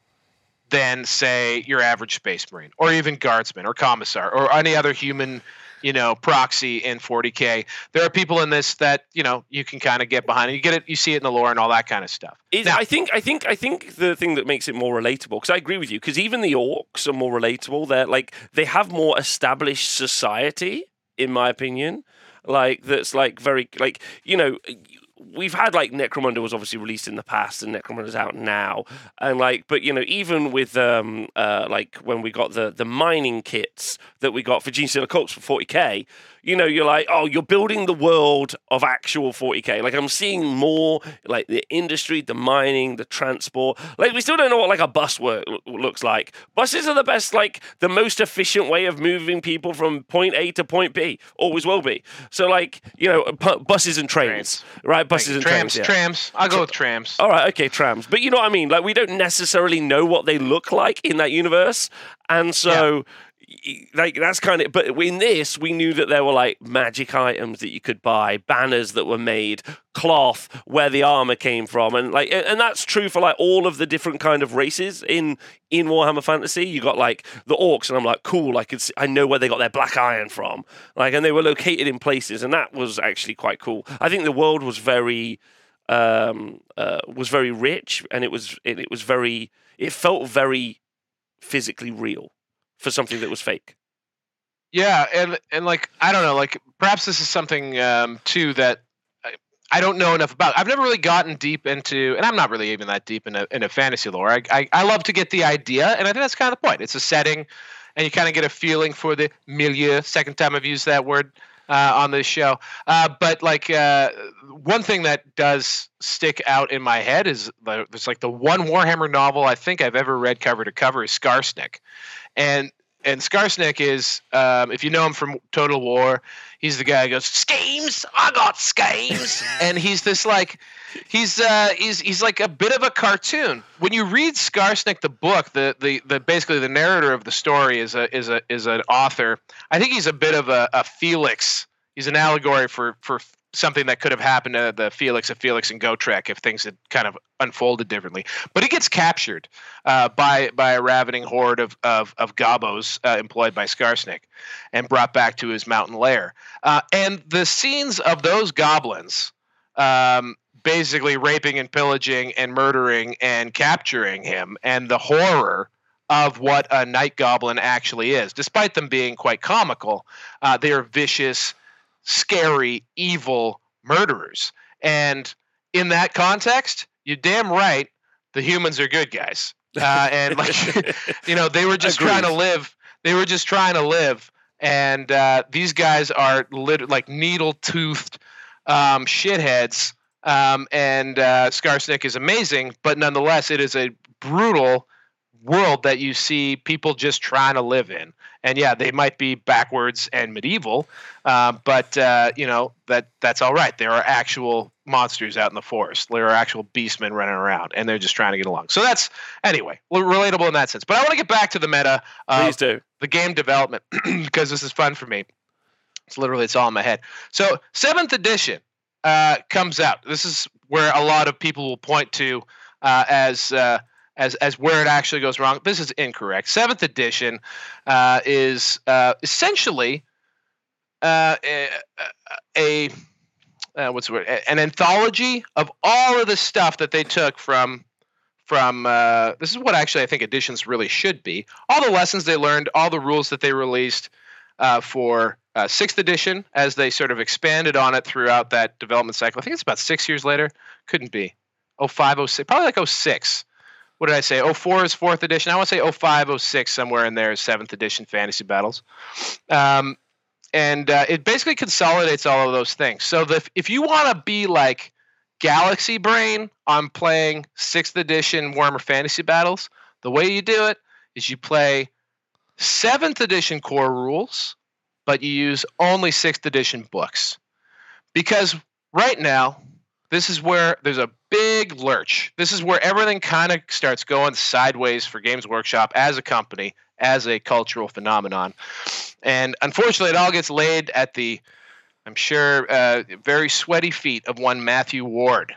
than say your average space marine or even guardsman or commissar or any other human you know, proxy in 40k. There are people in this that you know you can kind of get behind. You get it, you see it in the lore and all that kind of stuff. It, Now- I think I think I think the thing that makes it more relatable because I agree with you because even the orcs are more relatable. They're like they have more established society, in my opinion. Like that's like very like you know we've had like Necromunda was obviously released in the past and Necromunda's out now. And like but you know even with um uh like when we got the the mining kits that we got for Genestealer Cults for 40k you know you're like oh you're building the world of actual 40k like I'm seeing more like the industry the mining the transport like we still don't know what like a bus work looks like buses are the best like the most efficient way of moving people from point A to point B always will be so like you know uh, bu- buses and trains, Trains. right buses and trams, trains yeah. trams. I'll go with trams. All right, okay, trams. But you know what I mean? Like, we don't necessarily know what they look like in that universe. And so, y- like, that's kind of, but in this, we knew that there were like magic items that you could buy, banners that were made, cloth where the armor came from. And like, and that's true for like all of the different kind of races in, in Warhammer Fantasy. You got like the orcs, and I'm like, cool, I could, see, I know where they got their black iron from. Like, and they were located in places, and that was actually quite cool. I think the world was very, um, uh, was very rich, and it was it, it was very it felt very physically real for something that was fake. Yeah, and and like I don't know, like perhaps this is something um, too that I, I don't know enough about. I've never really gotten deep into, and I'm not really even that deep in a in a fantasy lore. I I, I love to get the idea, and I think that's kind of the point. It's a setting, and you kind of get a feeling for the milieu. Second time I've used that word uh, on this show. Uh, but like uh, one thing that does stick out in my head is the, it's like the one Warhammer novel I think I've ever read cover to cover is Skarsnik, and and Skarsnik is, um, if you know him from Total War, he's the guy who goes schemes. I got schemes, <laughs> and he's this like, he's uh, he's he's like a bit of a cartoon. When you read Skarsnik, the book, the the the basically the narrator of the story is a is a is an author. I think he's a bit of a, a Felix. He's an allegory for for something that could have happened to the Felix of Felix and Gotrek if things had kind of unfolded differently. But he gets captured uh, by by a ravening horde of of, of gobos uh, employed by Skarsnik and brought back to his mountain lair. Uh, and the scenes of those goblins. Um, basically raping and pillaging and murdering and capturing him and the horror of what a night goblin actually is despite them being quite comical uh, they are vicious scary, evil murderers. And in that context, you're damn right, the humans are good guys. Uh, and like, <laughs> you know, they were just Agreed. trying to live. They were just trying to live. And uh, these guys are lit- like needle toothed um, shitheads. Um, and uh, Skarsnik is amazing, but nonetheless, it is a brutal world that you see people just trying to live in. And yeah, they might be backwards and medieval, uh, but uh, you know that that's all right. There are actual monsters out in the forest. There are actual beastmen running around, and they're just trying to get along. So that's anyway relatable in that sense. But I want to get back to the meta Please do. the game development <clears throat> because this is fun for me. It's literally it's all in my head. So seventh edition uh, comes out. This is where a lot of people will point to uh, as uh, as as where it actually goes wrong. This is incorrect. Seventh edition uh, is uh, essentially uh, a, a uh, what's the word? An anthology of all of the stuff that they took from from uh, this is what actually I think editions really should be. All the lessons they learned, all the rules that they released uh, for sixth edition, as they sort of expanded on it throughout that development cycle. I think it's about six years later. Couldn't be. 05, 06, probably like 06. What did I say? 04 is fourth edition. I want to say 05, 06, somewhere in there is seventh edition fantasy battles. Um, and uh, it basically consolidates all of those things. So the, if you want to be like Galaxy Brain on playing sixth edition Warhammer Fantasy Battles, the way you do it is you play seventh edition core rules, but you use only sixth edition books. Because right now, this is where there's a big lurch. This is where everything kind of starts going sideways for Games Workshop as a company, as a cultural phenomenon. And unfortunately, it all gets laid at the, I'm sure, uh, very sweaty feet of one Matthew Ward.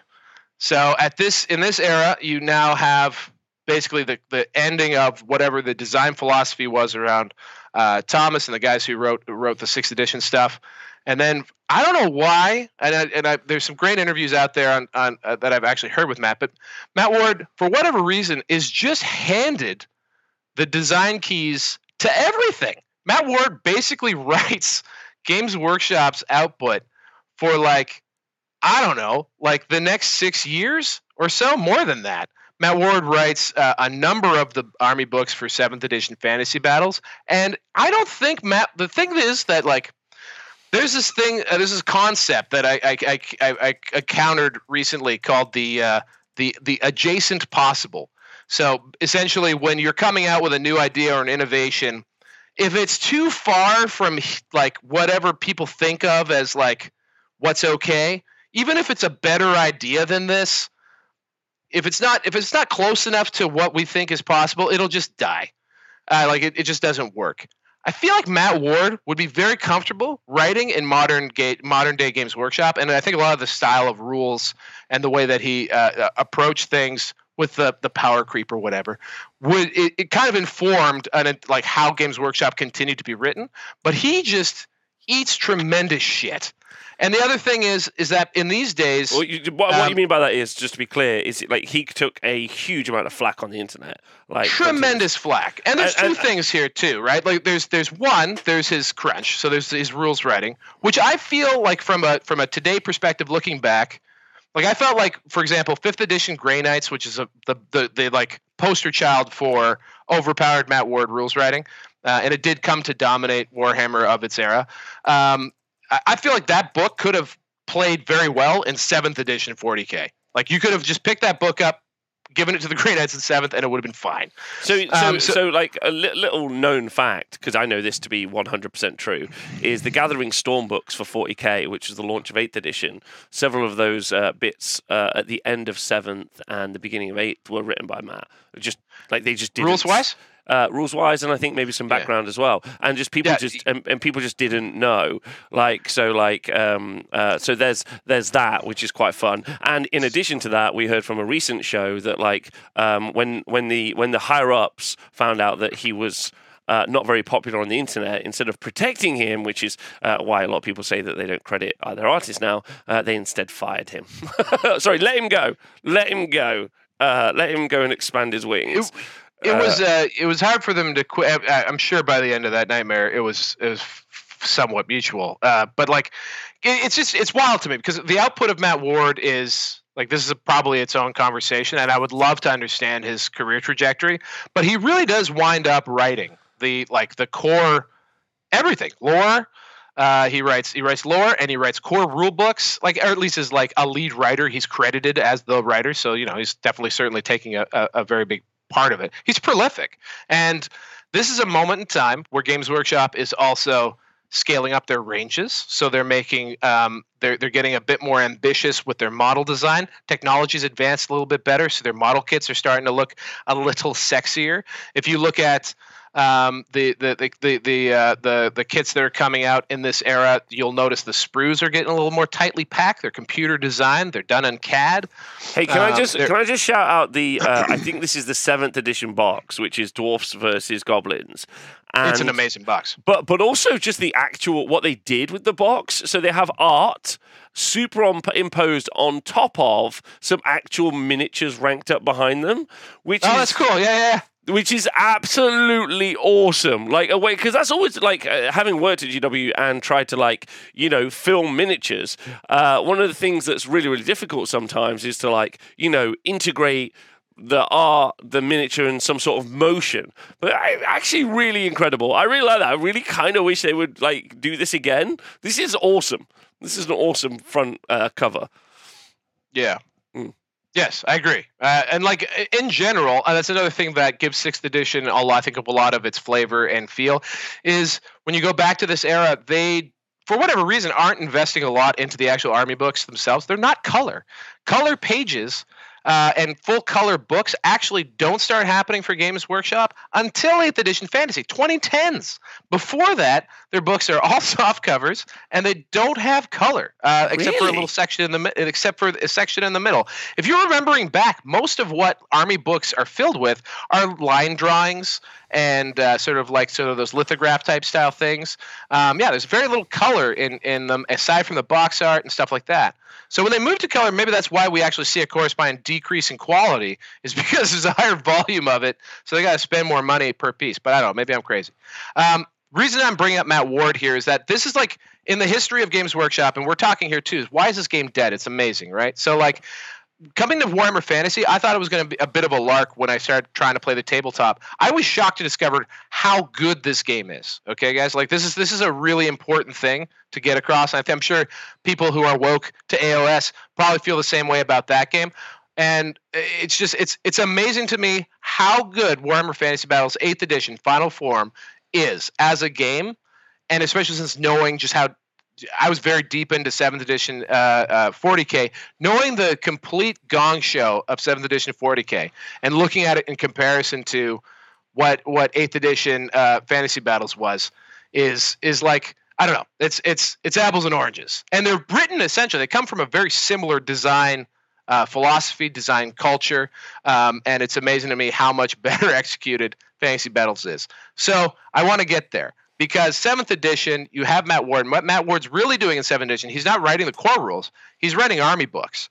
So at this in this era, you now have basically the, the ending of whatever the design philosophy was around uh, Thomas and the guys who wrote wrote the sixth edition stuff. And then I don't know why, and I, and I, there's some great interviews out there on, on uh, that I've actually heard with Matt. But Matt Ward, for whatever reason, is just handed the design keys to everything. Matt Ward basically <laughs> writes Games Workshop's output for like I don't know, like the next six years or so, more than that. Matt Ward writes uh, a number of the Army books for seventh edition fantasy battles, and I don't think Matt. The thing is that like there's this thing, uh, there's this concept that I I, I, I, I countered recently called the uh, the the adjacent possible. So essentially, when you're coming out with a new idea or an innovation, if it's too far from like whatever people think of as like what's okay, even if it's a better idea than this, if it's not if it's not close enough to what we think is possible, it'll just die. Uh, like it, it just doesn't work. I feel like Matt Ward would be very comfortable writing in modern ga- modern day Games Workshop, and I think a lot of the style of rules and the way that he uh, uh approached things with the the power creep or whatever would it, it kind of informed like how Games Workshop continued to be written. But he just eats tremendous shit. And the other thing is, is that in these days, well, you, what, um, what, you um, mean by that is, just to be clear, is it like he took a huge amount of flack on the internet, like tremendous flack. And there's and, two and, things here too, right? Like there's there's one, there's his crunch, so there's his rules writing, which I feel like from a from a today perspective, looking back, like I felt like, for example, fifth edition Grey Knights, which is a, the, the the like poster child for overpowered Matt Ward rules writing, uh, and it did come to dominate Warhammer of its era. Um, I feel like that book could have played very well in seventh edition 40k. Like you could have just picked that book up, given it to the <laughs> Knights in seventh, and it would have been fine. So, so, um, so, so, like a li- little known fact, because I know this to be 100% true, is the Gathering Storm books for 40k, which is the launch of eighth edition. Several of those uh, bits uh, at the end of seventh and the beginning of eighth were written by Matt. Just like they just did rules wise uh, rules wise, and I think maybe some background yeah. as well. And just people yeah. just and, and, people just didn't know. Like so, like um, uh, so there's there's that which is quite fun. And in addition to that, we heard from a recent show that like um, when when the when the higher ups found out that he was. Uh, not very popular on the internet. Instead of protecting him, which is uh, why a lot of people say that they don't credit their artist now, uh, they instead fired him. <laughs> Sorry, let him go. Let him go. Uh, let him go and expand his wings. It, was uh, uh, it was hard for them to quit. I'm sure by the end of that nightmare, it was it was somewhat mutual. Uh, but like, it, it's just it's wild to me because the output of Matt Ward is like this is probably its own conversation, and I would love to understand his career trajectory. But he really does wind up writing the like the core everything lore. Uh, he writes he writes lore and he writes core rule books, like or at least as like a lead writer. He's credited as the writer, so you know he's definitely certainly taking a, a, a very big part of it. He's prolific. And this is a moment in time where Games Workshop is also scaling up their ranges. So they're making um, they're they're getting a bit more ambitious with their model design. Technology's advanced a little bit better, so their model kits are starting to look a little <laughs> sexier. If you look at um, the the the the the, uh, the the kits that are coming out in this era, you'll notice the sprues are getting a little more tightly packed. They're computer designed. They're done in CAD. Hey, can um, I just can I just shout out the? Uh, I think this is the seventh edition box, which is dwarfs versus goblins. And, it's an amazing box. But but also just the actual what they did with the box. So they have art superimposed on top of some actual miniatures ranked up behind them, which oh, is, that's cool. Yeah, yeah which is absolutely awesome. Like a way because that's always like uh, having worked at GW and tried to like you know film miniatures. Uh, one of the things that's really really difficult sometimes is to like you know integrate the art, the miniature, and some sort of motion. But I, actually, really incredible. I really like that. I really kind of wish they would like do this again. This is awesome. This is an awesome front uh, cover. Yeah, Yes, I agree. Uh, and like in general, and that's another thing that gives sixth edition a lot, I think, of a lot of its flavor and feel, is when you go back to this era, they, for whatever reason, aren't investing a lot into the actual army books themselves. They're not color. Color pages uh, and full color books actually don't start happening for Games Workshop until 8th edition fantasy 2010s. Before that, their books are all <laughs> soft covers and they don't have color uh, except really? for a little section in the except for a section in the middle. If you're remembering back, most of what army books are filled with are line drawings and uh, sort of like sort of those lithograph type style things. Um, yeah, there's very little color in in them aside from the box art and stuff like that. So when they move to color, maybe that's why we actually see a corresponding decrease in quality, <laughs> is because there's a higher volume of it. So they got to spend more money per piece. But I don't know, maybe I'm crazy. Um, reason I'm bringing up Matt Ward here is that this is like in the history of Games Workshop, and we're talking here too. Is Why is this game dead? It's amazing, right? So like coming to Warhammer Fantasy, I thought it was going to be a bit of a lark when I started trying to play the tabletop. I was shocked to discover how good this game is. Okay, guys, like this is this is a really important thing to get across. I'm sure people who are woke to AOS probably feel the same way about that game. And it's just it's it's amazing to me how good Warhammer Fantasy Battles 8th edition final form is as a game and especially since knowing just how I was very deep into seventh edition uh, uh, 40k, knowing the complete gong show of seventh edition 40k, and looking at it in comparison to what what eighth edition uh, fantasy battles was, is is like I don't know. It's it's it's apples and oranges, and they're written essentially. They come from a very similar design uh, philosophy, design culture, um, and it's amazing to me how much <laughs> better executed fantasy battles is. So I want to get there because seventh edition, you have Matt Ward. What Matt Ward's really doing in seventh edition, he's not writing the core rules. He's writing army books,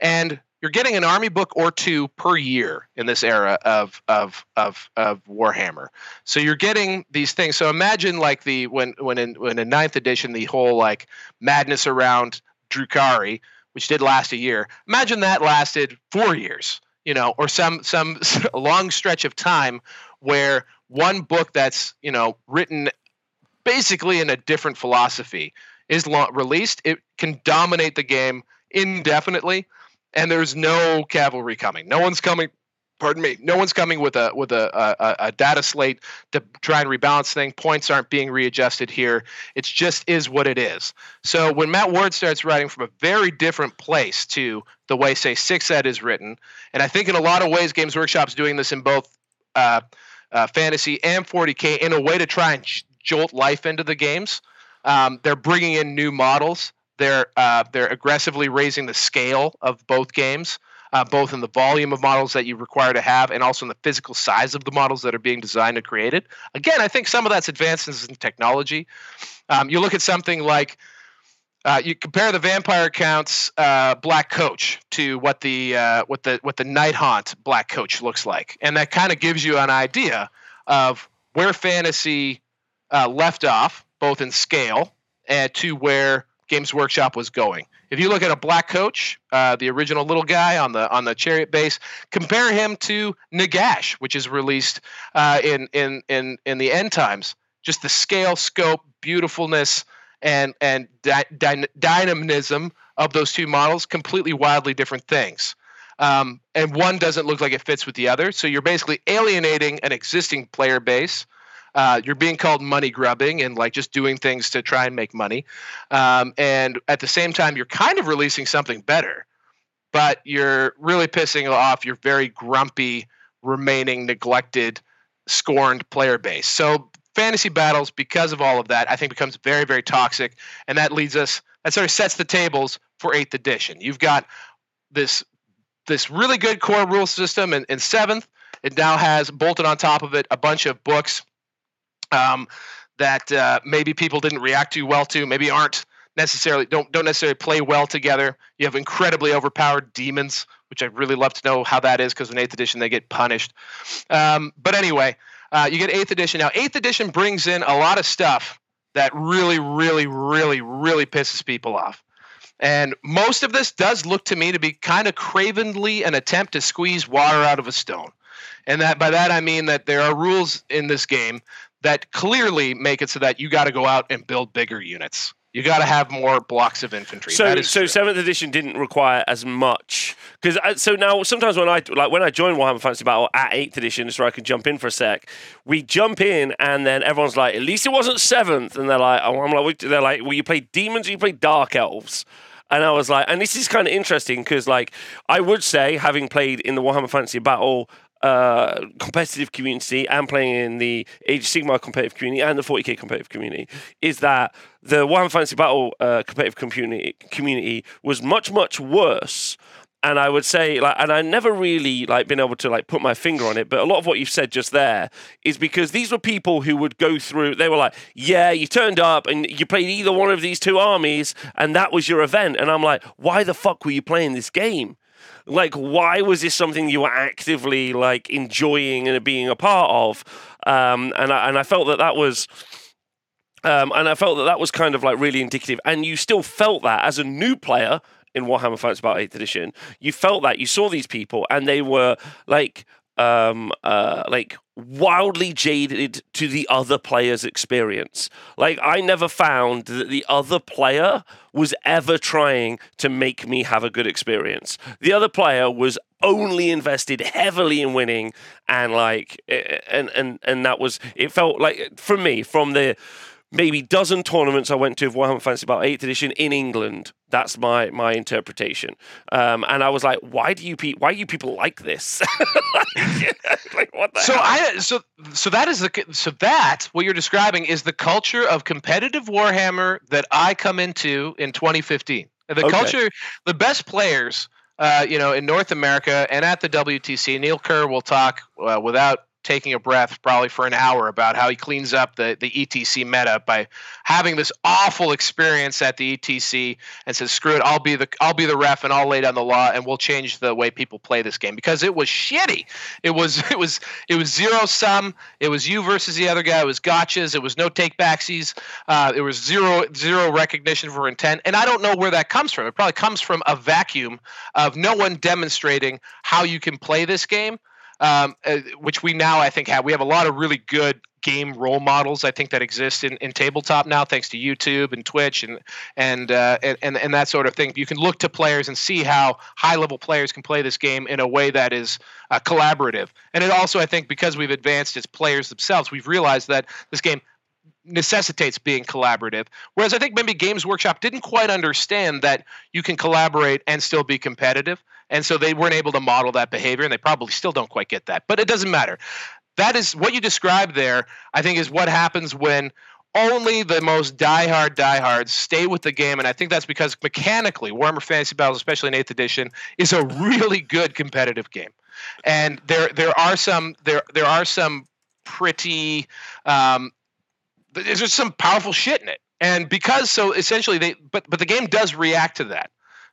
and you're getting an army book or two per year in this era of of of of Warhammer. So you're getting these things. So imagine like the when when in when in ninth edition the whole like madness around Drukhari, which did last a year. Imagine that lasted four years, you know, or some some <laughs> long stretch of time where one book that's you know written basically in a different philosophy is released, it can dominate the game indefinitely, and there's no cavalry coming. No one's coming. Pardon me. No one's coming with a with a, a, a data slate to try and rebalance thing. Points aren't being readjusted here. It just is what it is. So when Matt Ward starts writing from a very different place to the way, say, Six Ed is written, and I think in a lot of ways, Games Workshop's doing this in both uh, uh, fantasy and 40k in a way to try and jolt life into the games. Um, they're bringing in new models. They're uh, they're aggressively raising the scale of both games, uh, both in the volume of models that you require to have, and also in the physical size of the models that are being designed and created. Again, I think some of that's advances in technology. Um, you look at something like uh, you compare the vampire counts uh, black coach to what the uh, what the what the Nighthaunt black coach looks like, and that kind of gives you an idea of where fantasy uh, left off, both in scale and to where Games Workshop was going. If you look at a black coach, uh, the original little guy on the on the chariot base, compare him to Nagash, which is released uh, in in in in the end times. Just the scale, scope, beautifulness, and and dy- dynamism of those two models, completely wildly different things. Um, and one doesn't look like it fits with the other. So you're basically alienating an existing player base uh, you're being called money grubbing and like just doing things to try and make money. Um, and at the same time, you're kind of releasing something better, but you're really pissing off your very grumpy, remaining neglected, scorned player base. So fantasy battles, because of all of that, I think becomes very, very toxic. And that leads us, that sort of sets the tables for eighth edition. You've got this this really good core rule system in, in seventh. It now has bolted on top of it a bunch of books um, that uh, maybe people didn't react too well to, maybe aren't necessarily don't don't necessarily play well together. You have incredibly overpowered demons, which I'd really love to know how that is because in Eighth Edition they get punished. Um, but anyway, uh, you get Eighth Edition now. Eighth Edition brings in a lot of stuff that really, really, really, really pisses people off. And most of this does look to me to be kind of cravenly an attempt to squeeze water out of a stone. And that by that I mean that there are rules in this game that clearly make it so that you got to go out and build bigger units. You got to have more blocks of infantry. So, so seventh edition didn't require as much because so now sometimes when I like when I join Warhammer Fantasy Battle at eighth edition, so I can jump in for a sec. We jump in and then everyone's like, at least it wasn't seventh, and they're like, oh, I'm like, they're like, well, you play demons, or you play dark elves. And I was like, and this is kind of interesting because, like, I would say, having played in the Warhammer Fantasy Battle uh, competitive community and playing in the Age of Sigmar competitive community and the 40k competitive community is that the Warhammer Fantasy Battle uh, competitive community community was much much worse and I would say like, and I never really like been able to like put my finger on it, but a lot of what you've said just there is because these were people who would go through. They were like, yeah, you turned up and you played either one of these two armies, and that was your event. And I'm like, why the fuck were you playing this game? Like, why was this something you were actively like enjoying and being a part of? Um, and I, and I felt that that was. Um, and I felt that that was kind of like really indicative, and you still felt that as a new player in Warhammer Fantasy Battle 8th edition, you felt that you saw these people and they were like um uh like wildly jaded to the other player's experience. Like I never found that the other player was ever trying to make me have a good experience. The other player was only invested heavily in winning and like and and and that was it felt like for me from the maybe dozen tournaments I went to of Warhammer Fantasy Battle 8th edition in England. That's my my interpretation. Um, and I was like, why do you pe- why do you people like this? <laughs> <laughs> like, what the so hell? I so so that is the so that what you're describing is the culture of competitive Warhammer that I come into in 2015. The Okay. culture, the best players, uh, you know, in North America and at the WTC. Neil Kerr will talk uh, without taking a breath probably for an hour about how he cleans up the the ETC meta by having this awful experience at the ETC and says screw it I'll be the I'll be the ref and I'll lay down the law and we'll change the way people play this game. Because it was shitty. It was <laughs> it was it was zero sum. It was you versus the other guy. It was gotchas. It was no take backsies. Uh, it was zero zero recognition for intent. And I don't know where that comes from. It probably comes from a vacuum of no one demonstrating how you can play this game um, uh, which we now I think have. We have a lot of really good game role models I think that exist in, in tabletop now, thanks to YouTube and Twitch and and, uh, and and that sort of thing. You can look to players and see how high level players can play this game in a way that is uh, collaborative. And it also I think because we've advanced as players themselves, we've realized that this game necessitates being collaborative. Whereas I think maybe Games Workshop didn't quite understand that you can collaborate and still be competitive. And so they weren't able to model that behavior, and they probably still don't quite get that. But it doesn't matter. That is what you described there, I think, is what happens when only the most diehard diehards stay with the game. And I think that's because mechanically, Warhammer Fantasy Battles, especially in 8th edition, is a really good competitive game. And there there are some there there are some pretty um, there's just some powerful shit in it and because so essentially they but but the game does react to that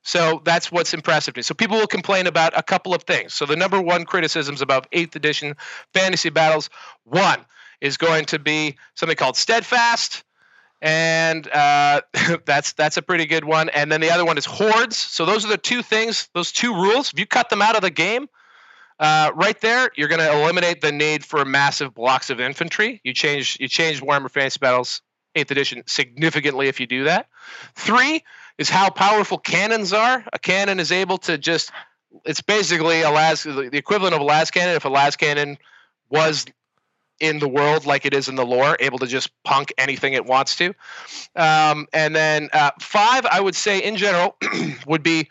so that's what's impressive to me. So people will complain about a couple of things. So the number one criticisms about 8th edition fantasy battles one is going to be something called steadfast and uh, <laughs> that's that's a pretty good one. And then the other one is hordes. So those are the two things those two rules. If you cut them out of the game uh, right there, you're going to eliminate the need for massive blocks of infantry. You change you change Warhammer Fantasy Battles Eighth Edition significantly if you do that. Three is how powerful cannons are. A cannon is able to just it's basically a las the equivalent of a lascannon if a lascannon was in the world like it is in the lore, able to just punk anything it wants to. Um, and then uh, five, I would say in general, <clears throat> would be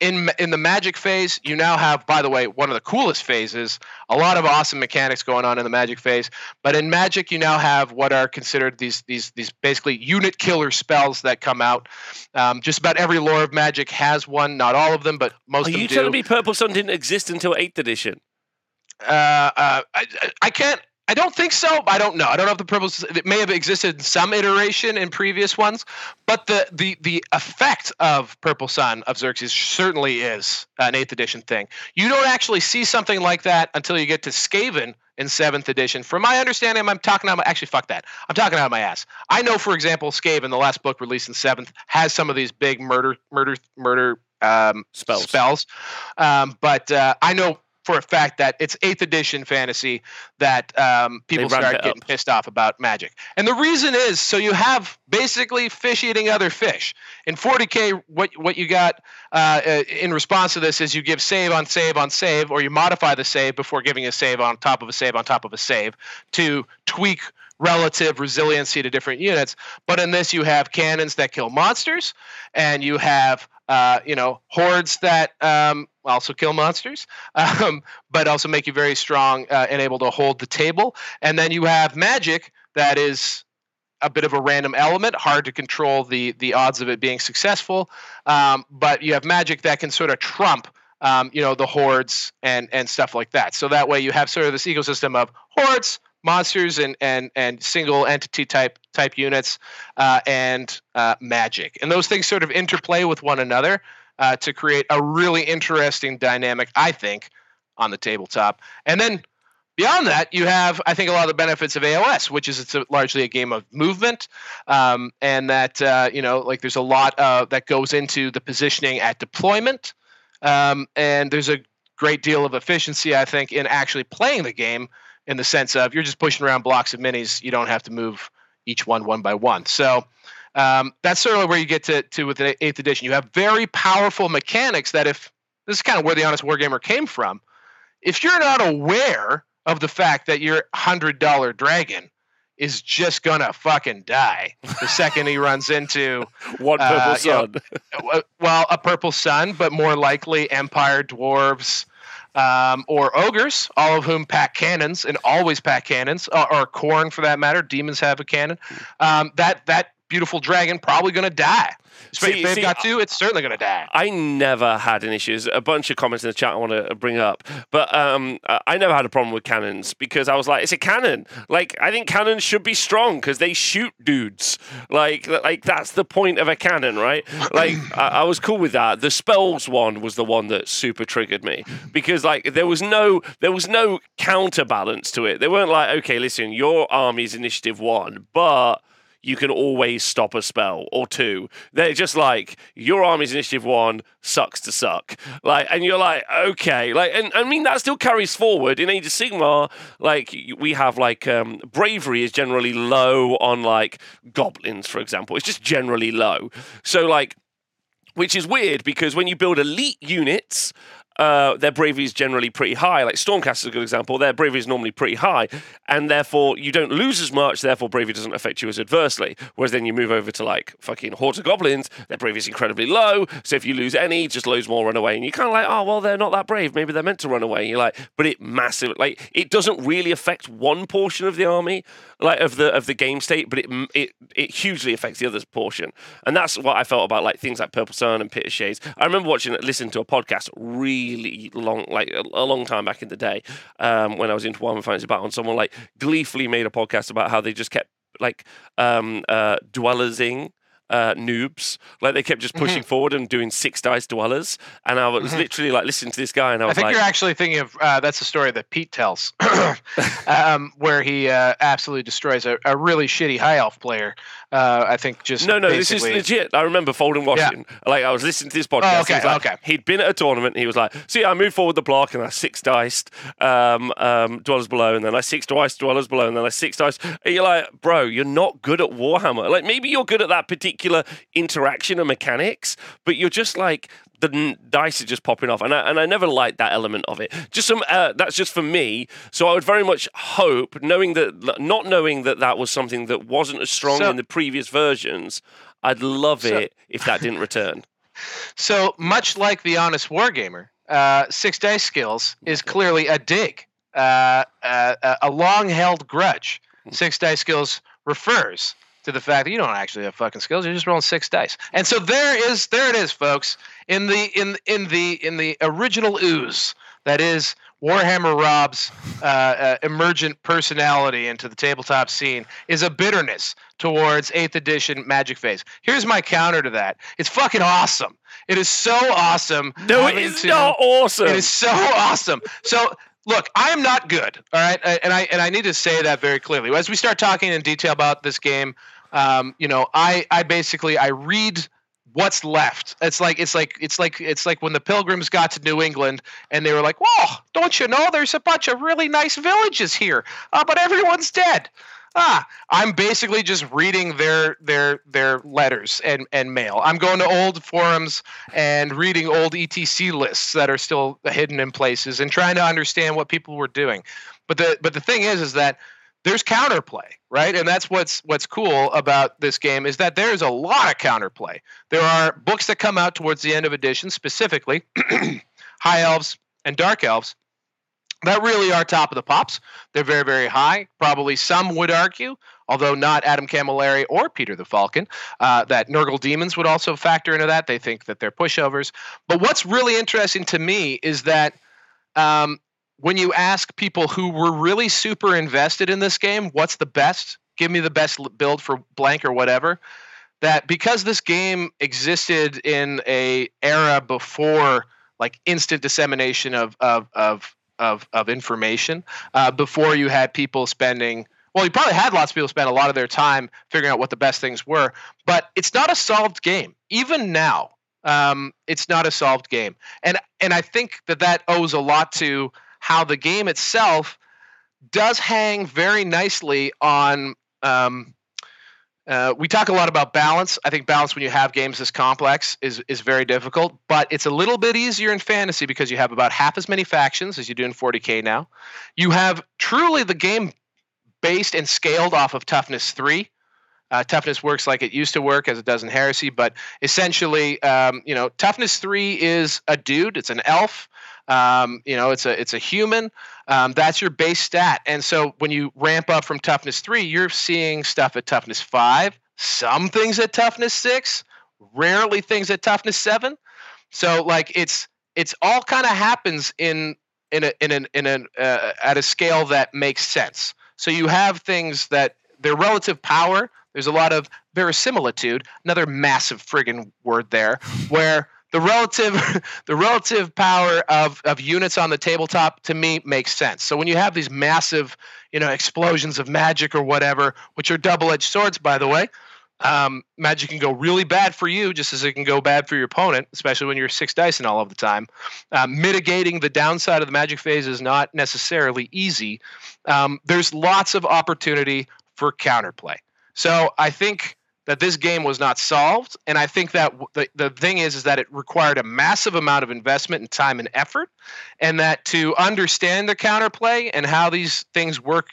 in in the magic phase you now have by the way one of the coolest phases a lot of awesome mechanics going on in the magic phase but in magic you now have what are considered these these these basically unit killer spells that come out um, just about every lore of magic has one not all of them but most Are of them you do telling me Purple Sun didn't exist until 8th edition? uh, uh, I- I can't. I don't think so. I don't know. I don't know if the purpose it may have existed in some iteration in previous ones, but the the the effect of Purple Sun of Xerxes certainly is an eighth edition thing. You don't actually see something like that until you get to Skaven in seventh edition. From my understanding, I'm talking out. My, actually, fuck that. I'm talking out of my ass. I know, for example, Skaven, the last book released in seventh, has some of these big murder murder murder um, Spells. spells. Um, but uh, I know for a fact that it's eighth edition fantasy that um, people start getting pissed off about magic. And the reason is so you have basically fish eating other fish. In 40k, what what you got uh, uh, in response to this is you give save on save on save, or you modify the save before giving a save on top of a save on top of a save to tweak relative resiliency to different units. But in this, you have cannons that kill monsters, and you have uh, you know hordes that um, also kill monsters, <laughs> um, but also make you very strong uh, and able to hold the table. And then you have magic that is a bit of a random element, hard to control the the odds of it being successful. Um, but you have magic that can sort of trump um, you know, the hordes and and stuff like that. So that way you have sort of this ecosystem of hordes, monsters, and and and single entity type type units, uh, and uh, magic, and those things sort of interplay with one another uh, to create a really interesting dynamic. I think on the tabletop, and then. Beyond that, you have, I think, a lot of the benefits of AOS, which is it's a, largely a game of movement, um, and that uh, you know, like there's a lot that goes into the positioning at deployment, um, and there's a great deal of efficiency, I think, in actually playing the game in the sense of you're just pushing around blocks of minis. You don't have to move each one one by one. So um, that's certainly where you get to, to with the eighth edition. You have very powerful mechanics that if this is kind of where the honest wargamer came from. If you're not aware of the fact that your hundred dollar dragon is just gonna fucking die the second he runs into <laughs> One purple Uh, you know, sun. uh, well, a purple sun, but more likely empire dwarves um, or ogres, all of whom pack cannons and always pack cannons, or, or Khorne for that matter. Demons have a cannon. Um, that that beautiful dragon probably going to die. See- if they've got to, it's certainly going to die. I never had an issue. There's a bunch of comments in the chat I want to bring up, but um, I I never had a problem with cannons because I was like, it's a cannon. Like I think cannons should be strong because they shoot dudes. Like like that's the point of a cannon, right? Like I, I was cool with that. The spells one was the one that super triggered me because like there was no there was no counterbalance to it. They weren't like, okay, listen, your army's initiative one, but you can always stop a spell or two. They're just like your army's initiative one sucks to suck. Like, and you're like, okay, like, and I mean that still carries forward in Age of Sigmar. Like, we have like um, bravery is generally low on like goblins, for example. It's just generally low. So like which is weird because when you build elite units, uh, their bravery is generally pretty high. Like Stormcast is a good example. Their bravery is normally pretty high, and therefore you don't lose as much. Therefore, bravery doesn't affect you as adversely. Whereas then you move over to like fucking of goblins, their bravery is incredibly low. So if you lose any, just loads more run away, and you're kind of like, oh well, they're not that brave. Maybe they're meant to run away. And you're like, but it massive like it doesn't really affect one portion of the army, like of the of the game state, but it it it hugely affects the other portion, and that's what I felt about like things like Purple Sun and of Shades. I remember watching listening to a podcast really long, like a, a long time back in the day, um, when I was into Warhammer Fantasy Battle, and someone like gleefully made a podcast about how they just kept like um, uh, dwellersing. Uh, noobs, like they kept just Mm-hmm. pushing forward and doing six dice dwellers, and I was literally like listening to this guy, and I I think like, you're actually thinking of uh, that's a story that Pete tells, <clears throat> um, where he uh, absolutely destroys a, a really shitty high elf player. Uh, I think just No, no, this is legit. I remember folding washing. Like I was listening to this podcast. Oh, okay, he like, okay. He'd been at a tournament. He was like, "See, I moved forward the block, and I six diced um, um, dwellers below, and then I six diced dwellers below, and then I six diced." And you're like, "Bro, you're not good at Warhammer. Like maybe you're good at that particular interaction and mechanics, but you're just like." The dice are just popping off, and I, and I never liked that element of it. Just some uh, that's just for me. So I would very much hope, knowing that, not knowing that that was something that wasn't as strong So- in the previous versions, I'd love So- it if that didn't return. <laughs> So much like the honest wargamer, uh, six dice skills is clearly a dig, uh, uh, a- a long-held grudge. Six dice skills refers to the fact that you don't actually have fucking skills; you're just rolling six dice. And so there is, there it is, folks. In the in in the in the original ooze that is Warhammer Rob's uh, uh, emergent personality into the tabletop scene is a bitterness towards 8th edition Magic Phase. Here's my counter to that. It's fucking awesome. It is so awesome. No, it having to- not awesome. It is so awesome. So look, I am not good. All right, and I and I need to say that very clearly. As we start talking in detail about this game, um, you know, I I basically I read what's left. It's like it's like it's like it's like when the pilgrims got to New England and they were like, "Whoa, don't you know there's a bunch of really nice villages here, uh, but everyone's dead." Ah, I'm basically just reading their their their letters and and mail. I'm going to old forums and reading old ETC lists that are still hidden in places and trying to understand what people were doing. But the but the thing is is that there's counterplay, right? And that's what's what's cool about this game is that there's a lot of counterplay. There are books that come out towards the end of edition, specifically <clears throat> High Elves and Dark Elves, that really are top of the pops. They're very, very high. Probably some would argue, although not Adam Camilleri or Peter the Falcon, uh, that Nurgle Demons would also factor into that. They think that they're pushovers. But what's really interesting to me is that um, when you ask people who were really super invested in this game, what's the best? Give me the best build for blank or whatever. That because this game existed in a era before like instant dissemination of of of of, of information, uh, before you had people spending well, you probably had lots of people spend a lot of their time figuring out what the best things were, but it's not a solved game. Even now, um, it's not a solved game, and and I think that that owes a lot to how the game itself does hang very nicely on. Um, uh, we talk a lot about balance. I think balance when you have games this complex is is very difficult, but it's a little bit easier in fantasy because you have about half as many factions as you do in 40k now. You have truly the game based and scaled off of toughness three. Uh, toughness works like it used to work, as it does in Heresy, but essentially, um, you know, toughness three is a dude. It's an elf. Um, you know, it's a it's a human. Um, that's your base stat. And so when you ramp up from toughness three, you're seeing stuff at toughness five, some things at toughness six, rarely things at toughness seven. So like it's it's all kind of happens in in a in an in an uh, at a scale that makes sense. So you have things that their relative power. There's a lot of verisimilitude, another massive friggin' word there, where the relative <laughs> the relative power of of units on the tabletop to me makes sense. So when you have these massive, you know, explosions of magic or whatever, which are double-edged swords, by the way, um, magic can go really bad for you, just as it can go bad for your opponent, especially when you're six dice and all of the time. Uh, mitigating the downside of the magic phase is not necessarily easy. Um, there's lots of opportunity for counterplay. So I think that this game was not solved and i think that the, the thing is is that it required a massive amount of investment and time and effort and that to understand the counterplay and how these things work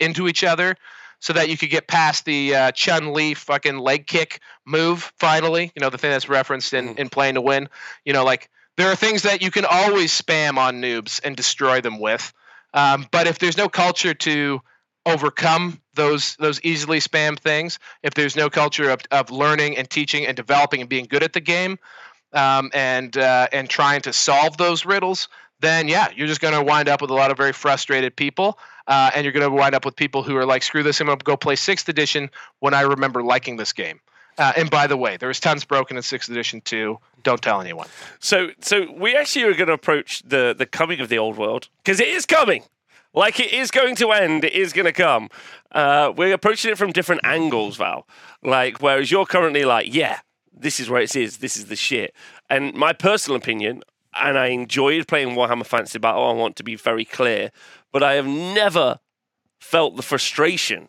into each other so that you could get past the uh, Chun Li fucking leg kick move finally. You know, the thing that's referenced in, mm-hmm. in Playing to Win. You know, like there are things that you can always spam on noobs and destroy them with. Um, but if there's no culture to overcome those those easily spam things if there's no culture of, of learning and teaching and developing and being good at the game um, and uh, and trying to solve those riddles then yeah you're just going to wind up with a lot of very frustrated people uh, and you're going to wind up with people who are like screw this i'm going to go play sixth edition when i remember liking this game uh, and by the way, there was tons broken in sixth edition too. Don't tell anyone. So, so we actually are going to approach the the coming of the old world because it is coming. Like it is going to end, it is going to come. Uh, we're approaching it from different angles, Val. Like, whereas you're currently like, yeah, this is where it is, this is the shit. And my personal opinion, and I enjoyed playing Warhammer Fantasy Battle, I want to be very clear, but I have never felt the frustration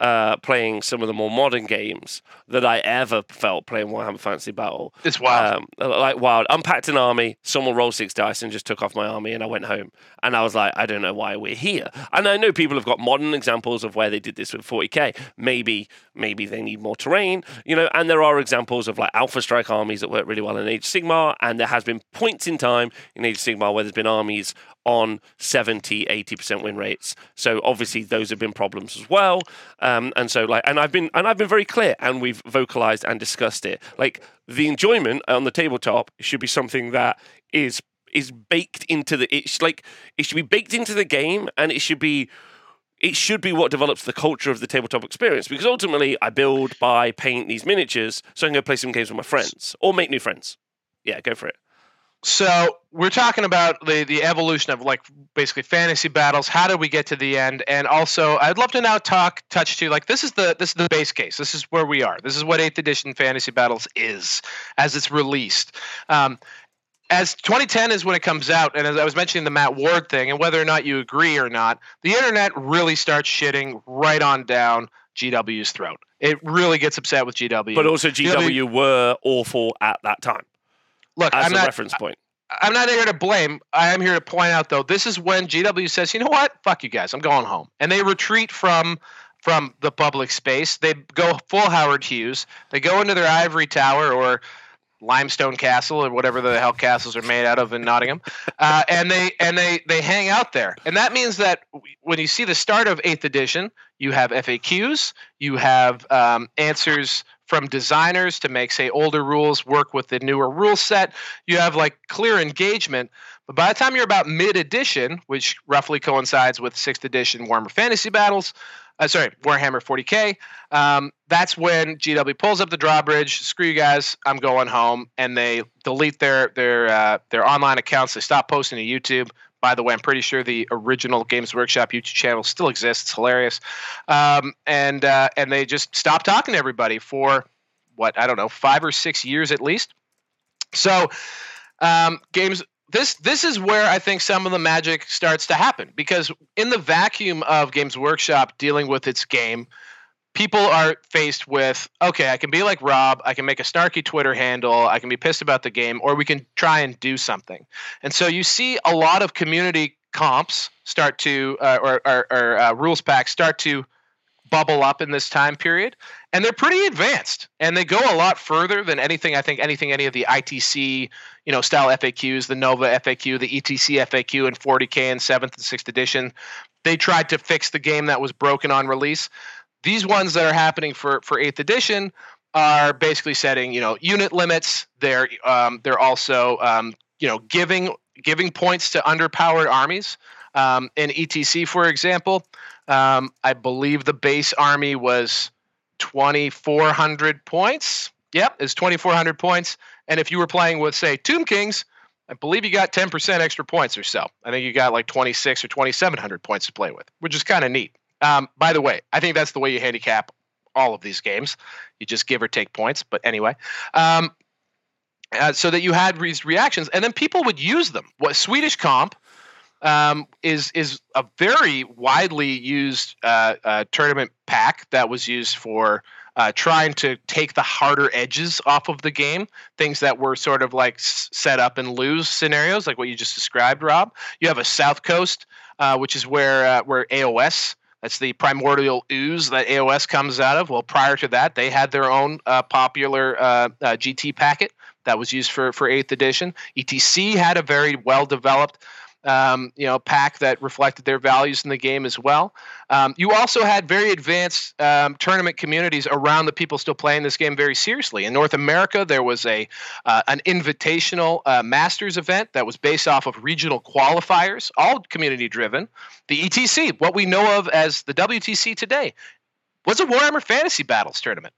uh, playing some of the more modern games that I ever felt playing Warhammer Fantasy Battle. It's wild. Um, like wild. Unpacked an army, someone rolled six dice and just took off my army, and I went home. And I was like, I don't know why we're here. And I know people have got modern examples of where they did this with 40k. Maybe, maybe they need more terrain, you know. And there are examples of like Alpha Strike armies that work really well in Age Sigmar, and there has been points in time in Age Sigmar where there's been armies on 70 80% win rates so obviously those have been problems as well um, and so like and i've been and i've been very clear and we've vocalized and discussed it like the enjoyment on the tabletop should be something that is is baked into the it's like it should be baked into the game and it should be it should be what develops the culture of the tabletop experience because ultimately I build, buy, paint these miniatures so I can go play some games with my friends or make new friends. Yeah, go for it. So we're talking about the the evolution of like basically fantasy battles. How did we get to the end? And also, I'd love to now talk touch to like this is the this is the base case. This is where we are. This is what eighth edition fantasy battles is as it's released. Um, as 2010 is when it comes out, and as I was mentioning the Matt Ward thing, and whether or not you agree or not, the internet really starts shitting right on down GW's throat. It really gets upset with GW. But also, GW, GW were awful at that time look, as I'm a not, reference point. I'm not here to blame. I am here to point out though, this is when GW says, you know what, fuck you guys, I'm going home, and they retreat from from the public space. They go full Howard Hughes. They go into their ivory tower or limestone castle or whatever the hell castles are made out of in Nottingham, uh, and they and they they hang out there, and that means that when you see the start of Eighth Edition, you have FAQs, you have um, answers from designers to make say older rules work with the newer rule set. You have like clear engagement. But by the time you're about mid edition, which roughly coincides with sixth edition Warhammer Fantasy Battles, uh, sorry, Warhammer 40k. Um, that's when GW pulls up the drawbridge. Screw you guys, I'm going home, and they delete their their uh, their online accounts. They stop posting to YouTube. By the way, I'm pretty sure the original Games Workshop YouTube channel still exists. Hilarious, um, and uh, and they just stopped talking to everybody for what I don't know, five or six years at least. So, um, games this this is where I think some of the magic starts to happen because in the vacuum of Games Workshop dealing with its game, people are faced with okay, I can be like Rob, I can make a snarky Twitter handle, I can be pissed about the game, or we can try and do something. And so you see a lot of community comps start to uh, or, or, or uh, rules packs start to bubble up in this time period and they're pretty advanced and they go a lot further than anything i think anything any of the itc you know style faqs the nova faq the etc faq and 40k and 7th and 6th edition they tried to fix the game that was broken on release these ones that are happening for for 8th edition are basically setting you know unit limits they're um, they're also um, you know giving giving points to underpowered armies um, in etc for example um, I believe the base army was 2,400 points. Yep, it's 2,400 points. And if you were playing with, say, Tomb Kings, I believe you got 10% extra points or so. I think you got like 26 or 2,700 points to play with, which is kind of neat. Um, by the way, I think that's the way you handicap all of these games. You just give or take points. But anyway, um, uh, so that you had these reactions, and then people would use them. What Swedish comp um, is is a very widely used uh, uh, tournament pack that was used for uh, trying to take the harder edges off of the game, things that were sort of like set up and lose scenarios, like what you just described, Rob. You have a South Coast, uh, which is where uh, where AOS. That's the primordial ooze that AOS comes out of. Well, prior to that, they had their own uh, popular GT packet that was used for for eighth edition. ETC had a very well developed um, you know, pack that reflected their values in the game as well. Um, you also had very advanced um, tournament communities around the people still playing this game very seriously. In North America, there was a uh, an invitational uh, Masters event that was based off of regional qualifiers, all community driven. The ETC, what we know of as the WTC today, was a Warhammer Fantasy Battles tournament.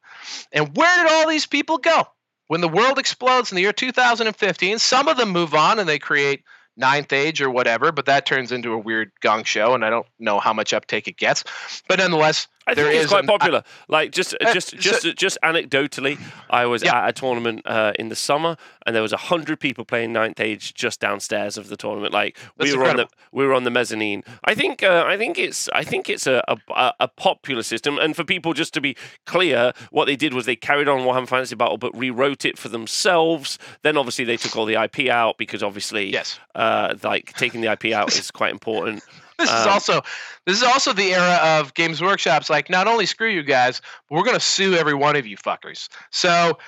And where did all these people go? When the world explodes in the year 2015, some of them move on and they create ninth age or whatever, but that turns into a weird gong show, and I don't know how much uptake it gets. But nonetheless, I think it's quite an, popular. Like just uh, just just so, just anecdotally, I was yeah. at a tournament uh, in the summer, and there was a hundred people playing ninth age just downstairs of the tournament. Like That's we were incredible. on the we were on the mezzanine. I think uh, I think it's I think it's a, a, a popular system, and for people just to be clear, what they did was they carried on Warhammer Fantasy Battle, but rewrote it for themselves. Then obviously they took all the IP out because obviously yes, uh, like taking the IP out is quite important. This um, is also this is also the era of Games Workshops. Like, not only screw you guys, but we're going to sue every one of you fuckers. So.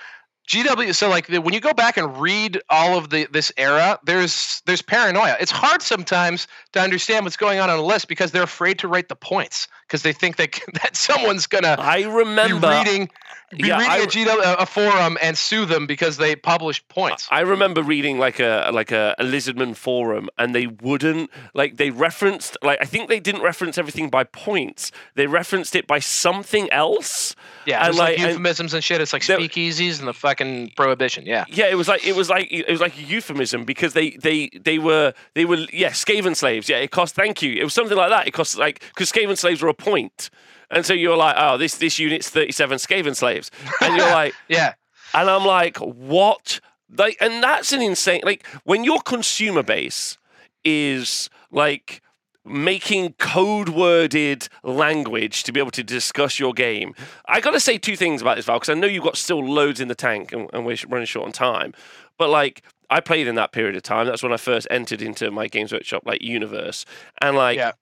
GW so like the, when you go back and read all of the this era there's there's paranoia. It's hard sometimes to understand what's going on on a list because they're afraid to write the points because they think that <laughs> that someone's going to I remember reading yeah, I, a, GW, a forum and sue them because they published points. I remember reading like a like a, a Lizardman forum, and they wouldn't like they referenced like I think they didn't reference everything by points. They referenced it by something else. Yeah, and like, like, euphemisms and, and shit. It's like speakeasies and the fucking prohibition. Yeah. Yeah, it was like it was like it was like a euphemism because they they they were they were yeah Skaven slaves. Yeah, it cost. Thank you. It was something like that. It cost like because Skaven slaves were a point. And so you're like, oh, this this unit's 37 Skaven slaves, and you're like, <laughs> yeah. And I'm like, what? Like, and that's an insane. Like, when your consumer base is like making code worded language to be able to discuss your game. I got to say two things about this, Val, because I know you've got still loads in the tank and, and, we're running short on time. But like, I played in that period of time. That's when I first entered into my Games Workshop like universe, and like, yeah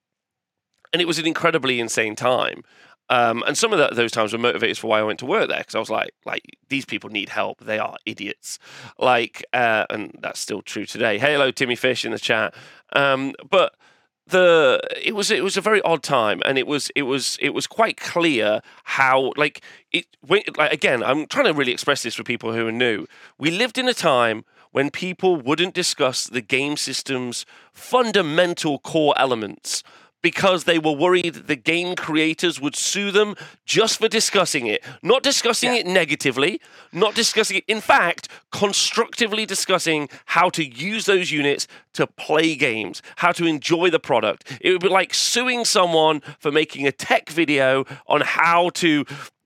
and it was an incredibly insane time. Um, and some of those times were motivators for why I went to work there because I was like, like these people need help. They are idiots. Like, uh, and that's still true today. Hey, hello, Timmy Fish in the chat. Um, but the it was it was a very odd time, and it was it was it was quite clear how like it like again. I'm trying to really express this for people who are new. We lived in a time when people wouldn't discuss the game system's fundamental core elements because they were worried the game creators would sue them just for discussing it. Not discussing yeah. it negatively, not discussing it, in fact, constructively discussing how to use those units to play games, how to enjoy the product. It would be like suing someone for making a tech video on how to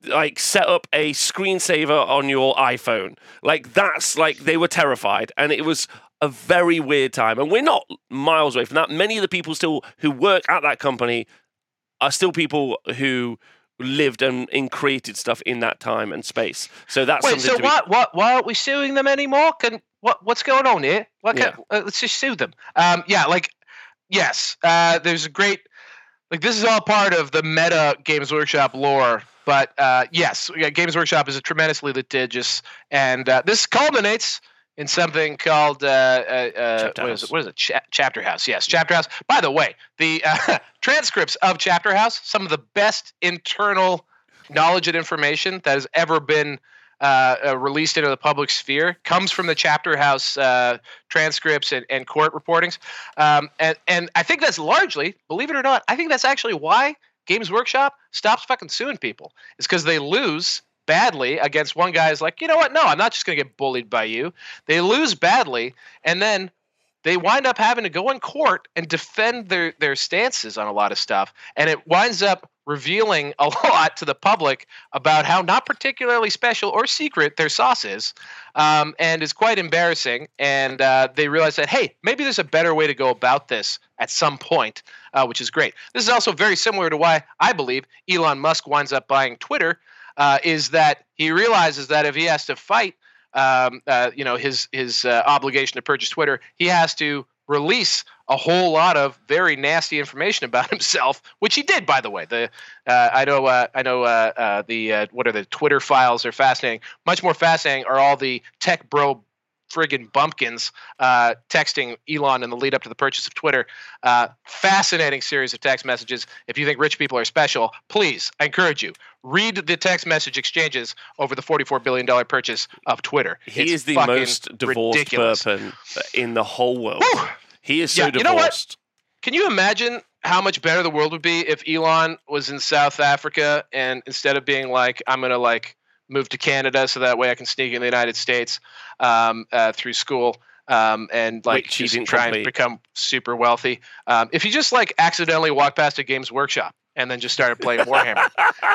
like set up a screensaver on your iPhone. Like that's like they were terrified and it was a very weird time. And we're not miles away from that. Many of the people still who work at that company are still people who lived and, and created stuff in that time and space. So that's Wait, so why, why, why aren't we suing them anymore? Can what what's going on here? Why yeah. uh, let's just sue them. Um, yeah, like yes, uh, there's a great like this is all part of the meta Games Workshop lore. But uh, yes, Games Workshop is a tremendously litigious, and uh, this culminates in something called uh, uh, uh what is it? What is it? Cha- Chapter House. Yes, Chapter House. By the way, the uh, <laughs> transcripts of Chapter House, some of the best internal knowledge and information that has ever been uh, uh, released into the public sphere comes from the Chapter House transcripts and, and, court reportings. Um, and, and I think that's largely, believe it or not, I think that's actually why Games Workshop stops fucking suing people. It's because they lose badly against one guy is like, you know what? No, I'm not just going to get bullied by you. They lose badly, and then they wind up having to go in court and defend their their stances on a lot of stuff, and it winds up revealing a <laughs> lot to the public about how not particularly special or secret their sauce is, um, and it's quite embarrassing. And uh, they realize that hey, maybe there's a better way to go about this at some point, uh, which is great. This is also very similar to why I believe Elon Musk winds up buying Twitter uh, is that he realizes that if he has to fight, um, uh, you know, his his uh, obligation to purchase Twitter, he has to release a whole lot of very nasty information about <laughs> himself, which he did, by the way. The uh, I know uh, I know uh, the what are the Twitter files are fascinating. Much more fascinating are all the tech bro friggin' bumpkins uh, texting Elon in the lead up to the purchase of Twitter. Uh, fascinating series of text messages. If you think rich people are special, please, I encourage you, read the text message exchanges over the $44 billion purchase of Twitter. He it's is the most divorced ridiculous. person in the whole world. Woo! He is so yeah, divorced. You know what? Can you imagine how much better the world would be if Elon was in South Africa and instead of being like, I'm going to like move to Canada so that way I can sneak in the United States um, uh, through school. Um, and like Wait, just try and become super wealthy. Um, if he just like accidentally walked past a Games Workshop and then just started playing Warhammer,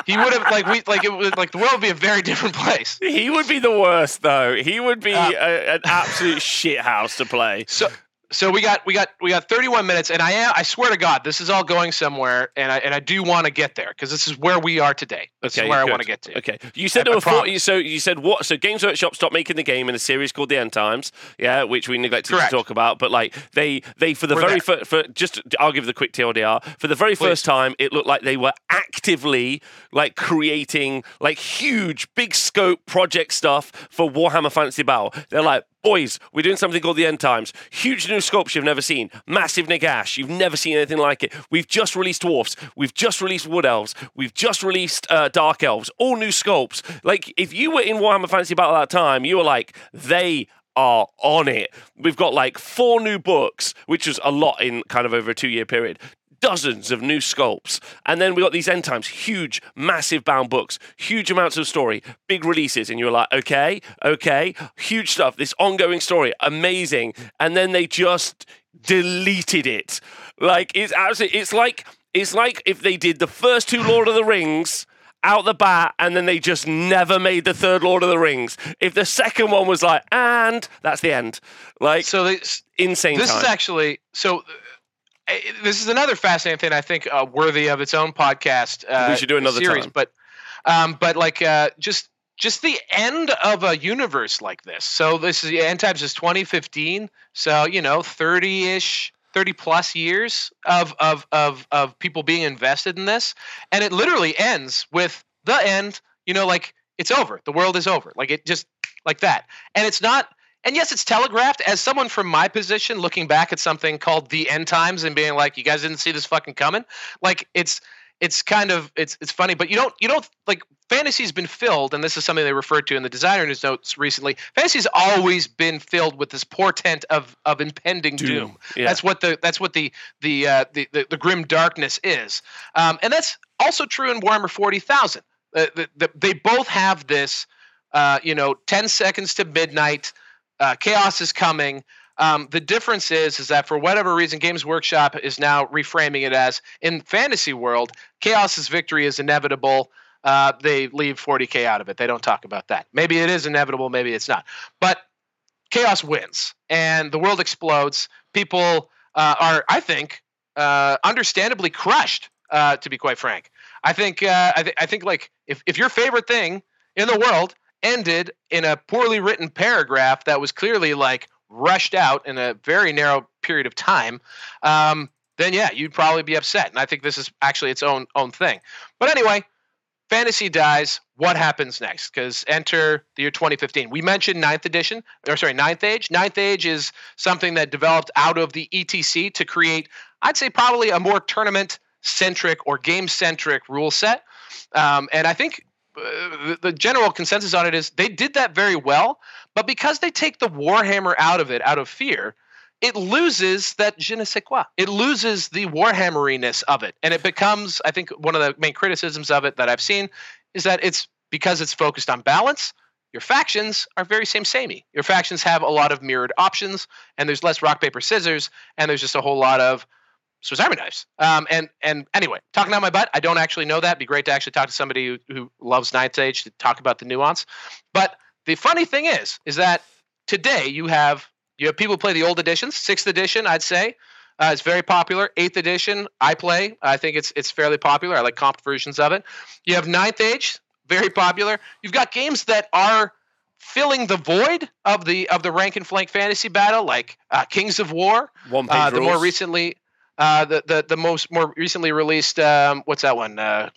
he would have like we like it would like the world would be a very different place. He would be the worst though. He would be uh, a, an absolute shit house to play. So so we got we got we got 31 minutes and i am i swear to god this is all going somewhere and i and i do want to get there because this is where we are today. This okay, is where good. i want to get to. Okay. You said there were 40 so you said what so games workshop stopped making the game in a series called the end times yeah which we neglected Correct. to talk about but like they they for the we're very first for just i'll give the quick tldr for the very Please. first time it looked like they were actively like creating like huge big scope project stuff for warhammer fantasy battle. They're like Boys, we're doing something called the End Times. Huge new scopes you've never seen. Massive Nagash. You've never seen anything like it. We've just released Dwarfs. We've just released Wood Elves. We've just released uh, Dark Elves. All new sculpts. Like, if you were in Warhammer Fantasy Battle at that time, you were like, they are on it. We've got like four new books, which was a lot in kind of over a two year period dozens of new sculpts. And then we got these end times, huge, massive bound books, huge amounts of story, big releases. And you're like, okay, okay, huge stuff, this ongoing story, amazing. And then they just deleted it. Like it's absolutely it's like it's like if they did the first two Lord of the Rings out the bat and then they just never made the third Lord of the Rings. If the second one was like, and that's the end. Like so they, insane. This time. is actually so this is another fascinating thing I think uh, worthy of its own podcast. Uh, we should do another series, time. but um, but like uh, just just the end of a universe like this. So this is end times is 2015. So you know 30 ish. 30 plus years of of of of people being invested in this, and it literally ends with the end. You know, like it's over. The world is over. Like it just like that. And it's not and yes, it's telegraphed. As someone from my position looking back at something called the end times and being like, you guys didn't see this fucking coming. Like it's it's kind of it's it's funny, but you don't you don't like fantasy's been filled, and this is something they referred to in the designer news notes recently. Fantasy's always been filled with this portent of of impending doom. Doom, yeah. That's what the that's what the the uh, the, the the grim darkness is, um, and that's also true in Warhammer Forty Thousand. Uh, the, the, they both have this, uh, you know, ten seconds to midnight. Uh, chaos is coming. Um, the difference is, is that for whatever reason, Games Workshop is now reframing it as in fantasy world, chaos's victory is inevitable. Uh, they leave 40k out of it. They don't talk about that. Maybe it is inevitable. Maybe it's not. But chaos wins, and the world explodes. People uh, are, I think, uh, understandably crushed. Uh, to be quite frank, I think, uh, I, th- I think, like if if your favorite thing in the world ended in a poorly written paragraph that was clearly like rushed out in a very narrow period of time, um, then yeah, you'd probably be upset. And I think this is actually its own own thing. But anyway, fantasy dies. What happens next? Because enter the year 2015. We mentioned Ninth Edition, or sorry, Ninth Age. Ninth Age is something that developed out of the ETC to create, I'd say, probably a more tournament centric or game centric rule set. Um, and I think Uh, the general consensus on it is they did that very well, but because they take the Warhammer out of it, out of fear, it loses that je ne sais quoi. It loses the Warhammeriness of it. And it becomes, I think, one of the main criticisms of it that I've seen is that it's because it's focused on balance. Your factions are very same samey. Your factions have a lot of mirrored options, and there's less rock paper scissors, and there's just a whole lot of Swiss Army knives. Um, and and anyway, talking out my butt, I don't actually know that. It'd be great to actually talk to somebody who, who loves Ninth Age to talk about the nuance. But the funny thing is, is that today you have you have people play the old editions. Sixth edition, I'd say, uh, it's very popular. Eighth edition, I play. I think it's it's fairly popular. I like comp versions of it. You have Ninth Age, very popular. You've got games that are filling the void of the of the rank and flank fantasy battle, like uh, Kings of War. One page Uh, the more recently, uh, the, the the most more recently released, um, what's that one? Uh,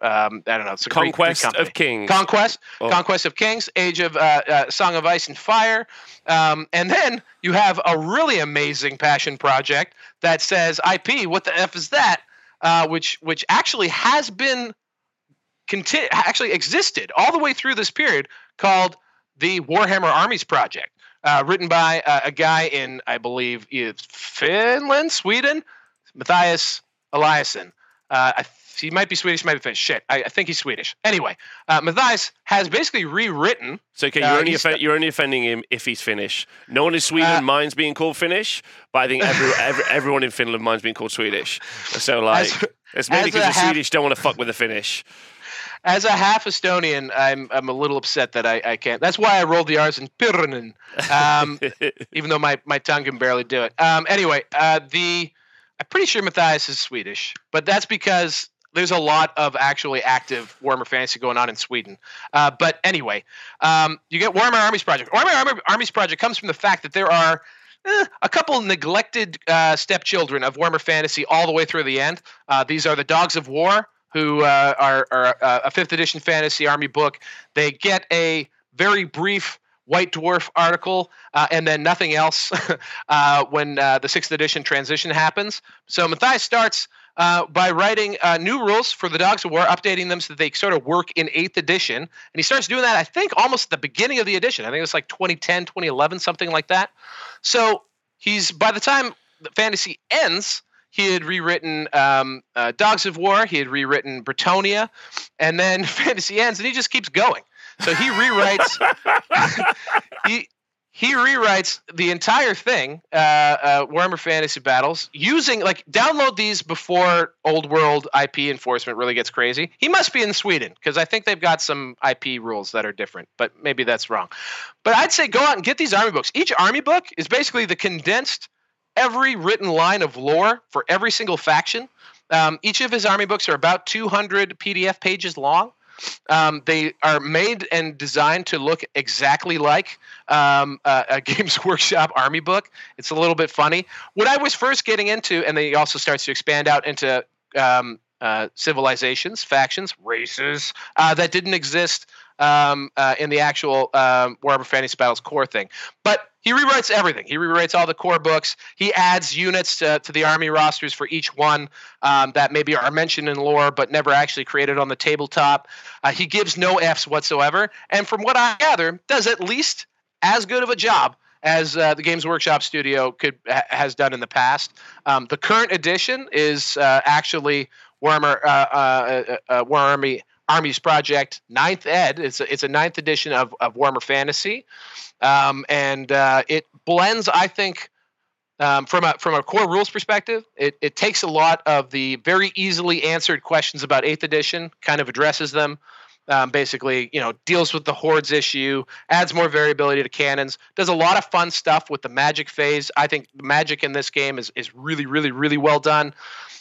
um, I don't know. It's a Greek- Greek Conquest of Kings. Conquest, Oh. Conquest of Kings, Age of uh, uh, Song of Ice and Fire, um, and then you have a really amazing passion project that says IP. What the f is that? Uh, which which actually has been conti- actually existed all the way through this period called the Warhammer Armies Project, uh, written by uh, a guy in I believe Finland, Sweden, Matthias Eliasson. Uh, I, he might be Swedish, might be Finnish. Shit, I, I think he's Swedish. Anyway, uh, Matthias has basically rewritten. So okay, Uh, you're only he's- you're only offending him if he's Finnish. No one in Sweden Uh, minds being called Finnish, but I think every, <laughs> every, everyone in Finland minds being called Swedish. So like, As- it's mainly because the half- Swedish don't want to fuck with the Finnish. As a half Estonian, I'm I'm a little upset that I, I can't. That's why I rolled the R's in Pirinen, um, <laughs> even though my, my tongue can barely do it. Um, anyway, uh, the I'm pretty sure Matthias is Swedish, but that's because there's a lot of actually active Warhammer fantasy going on in Sweden. Uh, but anyway, um, you get Warhammer Armies Project. Warhammer Armies Project comes from the fact that there are eh, a couple neglected uh, stepchildren of Warhammer Fantasy all the way through the end. Uh, these are the Dogs of War, who uh, are, are uh, a fifth edition fantasy army book. They get a very brief White Dwarf article, uh, and then nothing else <laughs> uh, when uh, the sixth edition transition happens. So Matthias starts uh, by writing uh, new rules for the Dogs of War, updating them so that they sort of work in eighth edition. And he starts doing that, I think, almost at the beginning of the edition. I think it's like 2010, 2011, something like that. So he's by the time the fantasy ends, he had rewritten um, uh, Dogs of War, he had rewritten Bretonnia, and then <laughs> fantasy ends, and he just keeps going. So he rewrites <laughs> he he rewrites the entire thing, uh, uh, Warhammer Fantasy Battles, using like download these before Old World IP enforcement really gets crazy. He must be in Sweden because I think they've got some IP rules that are different, but maybe that's wrong. But I'd say go out and get these army books. Each army book is basically the condensed every written line of lore for every single faction. Um, each of his army books are about 200 PDF pages long. Um, they are made and designed to look exactly like um, uh, a <laughs> Games Workshop Army book. It's a little bit funny. What I was first getting into, and then also starts to expand out into um, uh, civilizations, factions, races uh, that didn't exist um, uh, in the actual um, Warhammer Fantasy Battles core thing. But he rewrites everything. He rewrites all the core books. He adds units to, to the army rosters for each one um, that maybe are mentioned in lore but never actually created on the tabletop. Uh, he gives no Fs whatsoever. And from what I gather, does at least as good of a job as uh, the Games Workshop Studio could ha- has done in the past. Um, the current edition is uh, actually Warhammer uh, uh, uh, Warhammer Armies Project Ninth Ed. It's a, it's a ninth edition of, of Warhammer Fantasy, um, and uh, it blends. I think um, from a from a core rules perspective, it, it takes a lot of the very easily answered questions about Eighth Edition, kind of addresses them. Um, basically, you know, deals with the hordes issue, adds more variability to cannons, does a lot of fun stuff with the magic phase. I think the magic in this game is is really, really, really well done.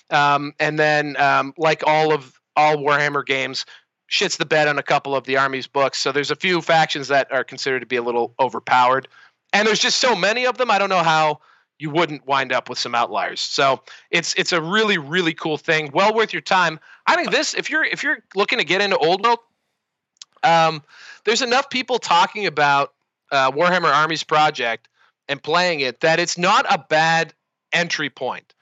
Um, and then, um, like all of all Warhammer games, shits the bed on a couple of the army's books. So there's a few factions that are considered to be a little overpowered, and there's just so many of them. I don't know how you wouldn't wind up with some outliers. So it's it's a really really cool thing. Well worth your time. I think this if you're if you're looking to get into old world, um, there's enough people talking about uh, Warhammer Armies Project and playing it that it's not a bad entry point.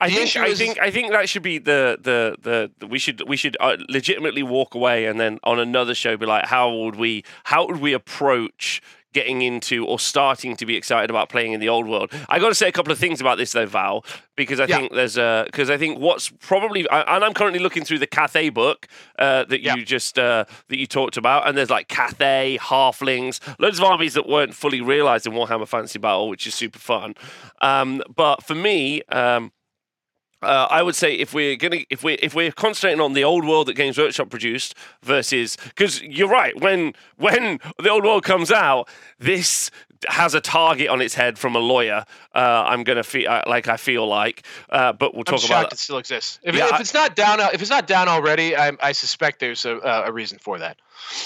I think I is, think I think that should be the, the the, the we should we should uh, legitimately walk away and then on another show be like how would we how would we approach getting into or starting to be excited about playing in the old world. I got to say a couple of things about this though, Val, because I yeah. think there's a because I think what's probably and I'm currently looking through the Cathay book uh, that you yeah. just uh, that you talked about, and there's like Cathay, Halflings, loads of armies that weren't fully realized in Warhammer Fantasy Battle, which is super fun. Um, but for me. Um, uh, I would say if we're gonna if we if we're concentrating on the old world that Games Workshop produced versus because you're right when when the old world comes out this has a target on its head from a lawyer. Uh, I'm gonna feel uh, like I feel like, uh, but we'll talk I'm about it. Still exists. If, yeah, if it's not down, if it's not down already, I, I suspect there's a, a reason for that.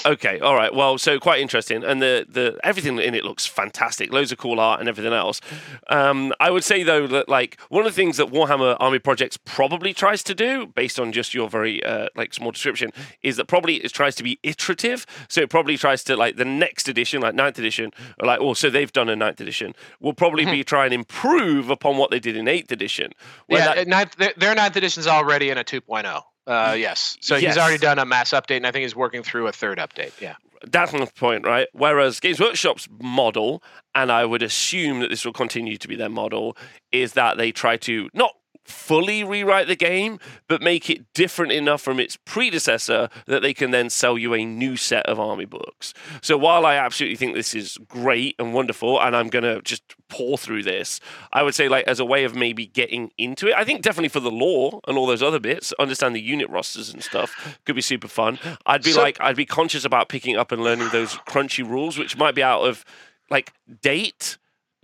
Okay, all right. Well, so quite interesting, and the the everything in it looks fantastic. Loads of cool art and everything else. Um, I would say though that like one of the things that Warhammer Army Projects probably tries to do, based on just your very uh, like small description, is that probably it tries to be iterative. So it probably tries to like the next edition, like ninth edition, or like oh, so they've done a ninth edition, will probably mm-hmm. be trying improve upon what they did in eighth edition. Yeah, that, ninth, their, their ninth edition is already in a 2.0. Uh, yes. So yes. he's already done a mass update, and I think he's working through a third update. Yeah. That's the point, right? Whereas Games Workshop's model, and I would assume that this will continue to be their model, is that they try to not fully rewrite the game, but make it different enough from its predecessor that they can then sell you a new set of army books. So while I absolutely think this is great and wonderful, and I'm going to just pour through this, I would say, like, as a way of maybe getting into it, I think definitely for the lore and all those other bits, understand the unit rosters and stuff could be super fun. I'd be so, like, I'd be conscious about picking up and learning those crunchy rules, which might be out of like date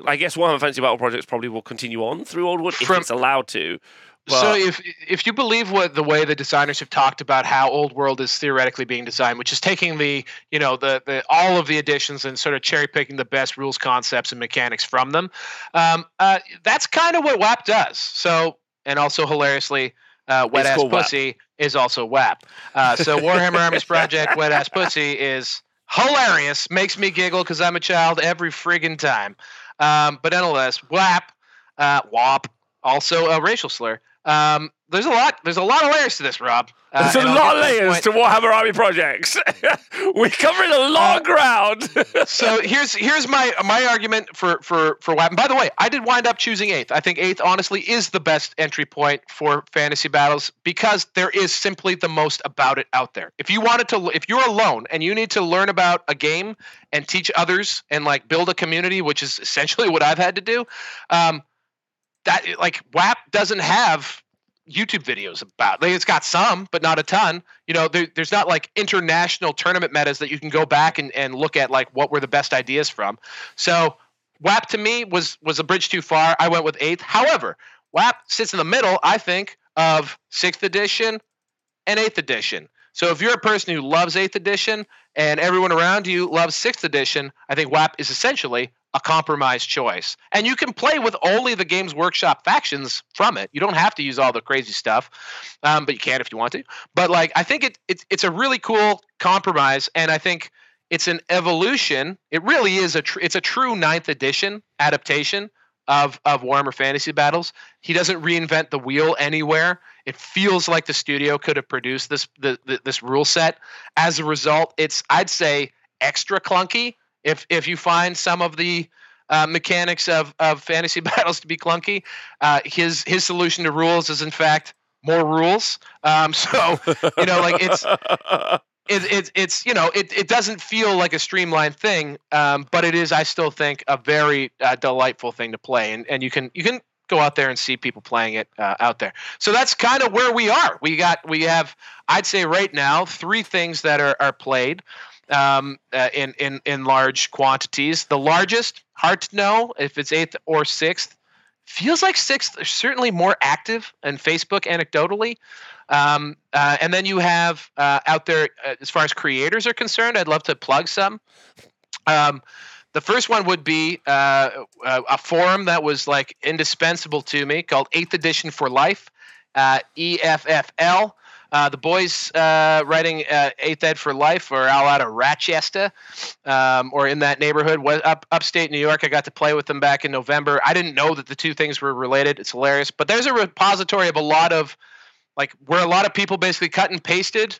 I guess Warhammer Fantasy Battle projects probably will continue on through Old World From, if it's allowed to. But... So if if you believe what the way the designers have talked about how Old World is theoretically being designed, which is taking the you know the, the all of the additions and sort of cherry picking the best rules, concepts, and mechanics from them, um, uh, that's kind of what WAP does. So and also hilariously, uh, wet ass pussy WAP. is also WAP. Uh, so Warhammer Armies Project wet ass pussy is hilarious, makes me giggle because I'm a child every friggin' time. Um, but nonetheless, WAP, uh, WAP, also a racial slur. Um, there's a lot. There's a lot of layers to this, Rob. Uh, there's a lot of layers to Warhammer Army projects. <laughs> We're covering a long uh, ground. <laughs> so here's here's my my argument for for for WAP. And by the way, I did wind up choosing eighth. I think eighth honestly is the best entry point for fantasy battles because there is simply the most about it out there. If you wanted to, if you're alone and you need to learn about a game and teach others and like build a community, which is essentially <laughs> what I've had to do. Um, that like WAP doesn't have YouTube videos about. Like, it's got some, but not a ton. You know, there, there's not like international tournament metas that you can go back and, and look at like what were the best ideas from. So WAP to me was was a bridge too far. I went with eighth. However, WAP sits in the middle, I think, of sixth edition and eighth edition. So if you're a person who loves Eighth Edition and everyone around you loves Sixth Edition, I think WAP is essentially a compromise choice. And you can play with only the Games Workshop factions from it. You don't have to use all the crazy stuff, um, but you can if you want to. But like, I think it, it it's a really cool compromise, and I think it's an evolution. It really is a tr- it's a true ninth edition adaptation of of Warhammer Fantasy Battles. He doesn't reinvent the wheel anywhere. It feels like the studio could have produced this the, the, this rule set. As a result, it's I'd say extra clunky if if you find some of the uh, mechanics of of fantasy <laughs> battles to be clunky, uh, his his solution to rules is in fact more rules. Um, so you know, like it's. <laughs> It, it, it's you know it, it doesn't feel like a streamlined thing um, but it is i still think a very uh, delightful thing to play and, and you can you can go out there and see people playing it uh, out there so that's kind of where we are we got we have i'd say right now three things that are, are played um, uh, in in in large quantities. The largest, hard to know if it's eighth or sixth. Feels like sixth. Certainly more active in Facebook anecdotally. Um, uh, and then you have uh, out there, uh, as far as creators are concerned, I'd love to plug some. Um, the first one would be uh, uh, a forum that was like indispensable to me called Eighth Edition for Life, EFFL. Uh, the boys uh, writing uh, Eighth Ed for Life are all out of Rochester um, or in that neighborhood. Up upstate New York, I got to play with them back in November. I didn't know that the two things were related. It's hilarious. But there's a repository of a lot of like where a lot of people basically cut and pasted.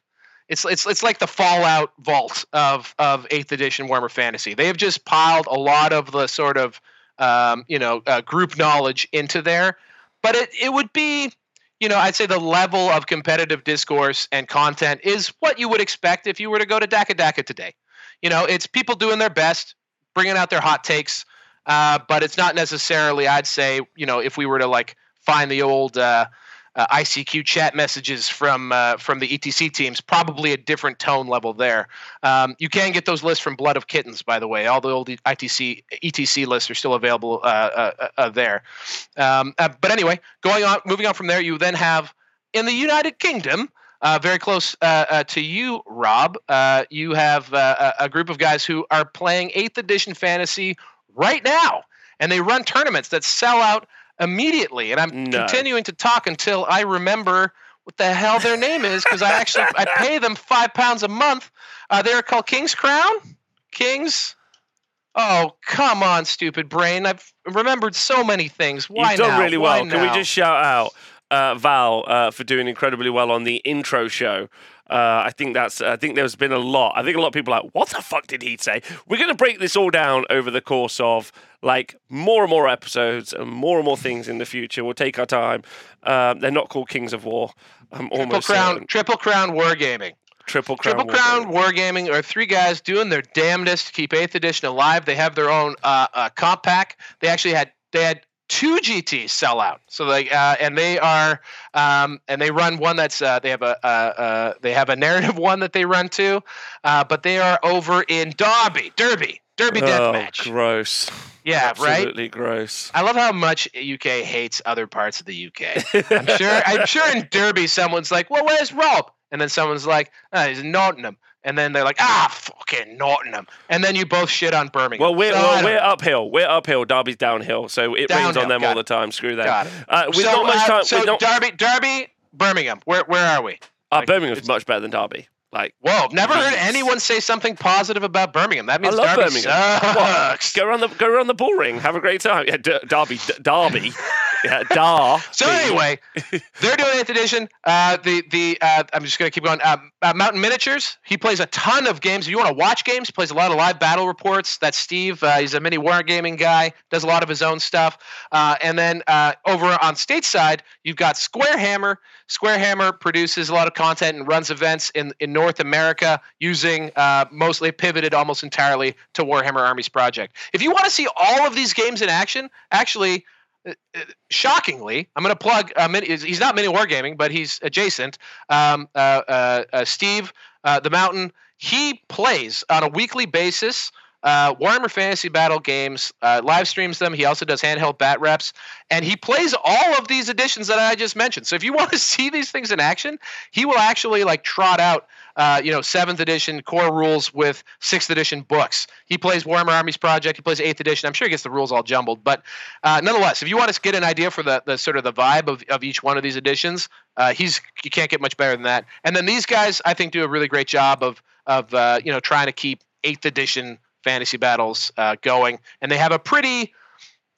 It's it's it's like the Fallout vault of of Eighth Edition Warhammer Fantasy. They have just piled a lot of the sort of um, you know uh, group knowledge into there. But it it would be you know, I'd say the level of competitive discourse and content is what you would expect if you were to go to Dakka Dakka today. You know, it's people doing their best, bringing out their hot takes, uh, but it's not necessarily, I'd say, you know, if we were to like find the old, uh, uh, ICQ chat messages from uh, from the ETC teams. Probably a different tone level there. Um, you can get those lists from Blood of Kittens, by the way. All the old ITC ETC lists are still available uh, uh, uh there. Um, uh, but anyway, going on, moving on from there, you then have in the United Kingdom. very close to you, Rob. you have a group of guys who are playing Eighth Edition Fantasy right now, and they run tournaments that sell out immediately, and I'm no. continuing to talk until I remember what the hell their name is because I actually I pay them five pounds a month. Uh, they're called King's Crown. Kings. Oh come on, stupid brain! I've remembered so many things. Why You've done now? really well. Why Can now? we just shout out uh, Val uh, for doing incredibly well on the intro show? Uh, I think that's. I think there's been a lot. I think a lot of people are like, "What the fuck did he say?" We're going to break this all down over the course of like more and more episodes and more and more things in the future. We'll take our time. Um, they're not called Kings of War. I'm Triple almost Crown, certain. Triple Crown Wargaming. Triple Crown. Triple Wargaming. Crown Wargaming are three guys doing their damnedest to keep Eighth Edition alive. They have their own uh, uh, comp pack. They actually had they had two GTs sell out. So like, uh, and they are, um, and they run one that's uh, they have a uh, uh, they have a narrative <laughs> one that they run too, uh, but they are over in Derby, Derby, Derby Oh, Deathmatch. gross. Yeah, right. Absolutely gross. I love how much UK hates other parts of the UK. <laughs> I'm sure. I'm sure in Derby, someone's like, "Well, where's Rob?" And then someone's like, oh, "He's in Nottingham." And then they're like, "Ah, fucking Nottingham." And then you both shit on Birmingham. Well, we're So well, we're uphill. We're uphill. Derby's downhill, so it rains on them all it. the time. Screw that. Got it. Uh, with so, not much uh, time. so with not, Derby, Derby, Birmingham. Where where are we? uh, like, Birmingham's much better than Derby. Like, Whoa, never heard anyone say something positive about Birmingham. That means love Derby Birmingham. sucks. go around the go around the bull ring. Have a great time. Yeah, Derby, D- Derby, <laughs> <laughs> yeah, Dar. So anyway, they're doing eighth edition. Uh, the the uh, I'm just gonna keep going. Um, uh, Mountain Miniatures. He plays a ton of games. If you want to watch games, he plays a lot of live battle reports. That's Steve. Uh, he's a mini wargaming guy. Does a lot of his own stuff. Uh, and then uh, over on stateside, you've got Squarehammer. Squarehammer produces a lot of content and runs events in in North America using mostly pivoted almost entirely to Warhammer Armies Project. If you want to see all of these games in action, actually shockingly, I'm going to plug. Uh, he's not mini wargaming, but he's adjacent. Um, uh, uh, uh, Steve, uh, the Mountain, he plays on a weekly basis. Uh, Warhammer Fantasy Battle games, uh, live streams them. He also does handheld bat reps, and he plays all of these editions that I just mentioned. So if you <laughs> want to see these things in action, he will actually like trot out uh, you know, seventh edition core rules with sixth edition books. He plays Warhammer Armies Project. He plays eighth edition. I'm sure he gets the rules all jumbled, but uh, nonetheless, if you want to get an idea for the, the sort of the vibe of, of each one of these editions, uh, he's you can't get much better than that. And then these guys, I think, do a really great job of of uh, you know trying to keep eighth edition fantasy battles uh, going, and they have a pretty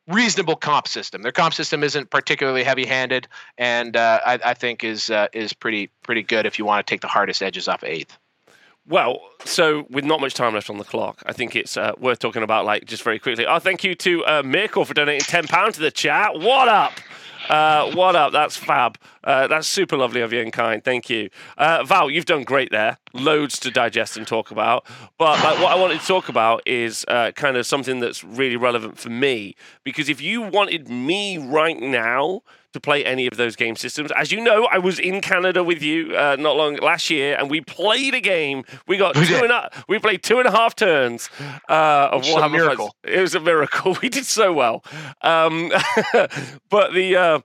reasonable comp system. Their comp system isn't particularly heavy-handed, and uh, I, I, think is uh, is pretty pretty good if you want to take the hardest edges off eighth. Well, so with not much time left on the clock, I think it's uh, worth talking about, like, just very quickly. Oh, thank you to uh, Mirko for donating £10 to the chat. What up? Uh, what up? That's fab. Uh, that's super lovely of you and kind. Thank you. Uh, Val, you've done great there. Loads to digest and talk about. But like, what I wanted to talk about is uh, kind of something that's really relevant for me. Because if you wanted me right now to play any of those game systems. As you know, I was in Canada with you uh, not long last year, and we played a game. We got <laughs> we two and a, we played two and a half turns uh, of Warhammer. miracle. It was a miracle. <laughs> We did so well. Um, <laughs> but the uh,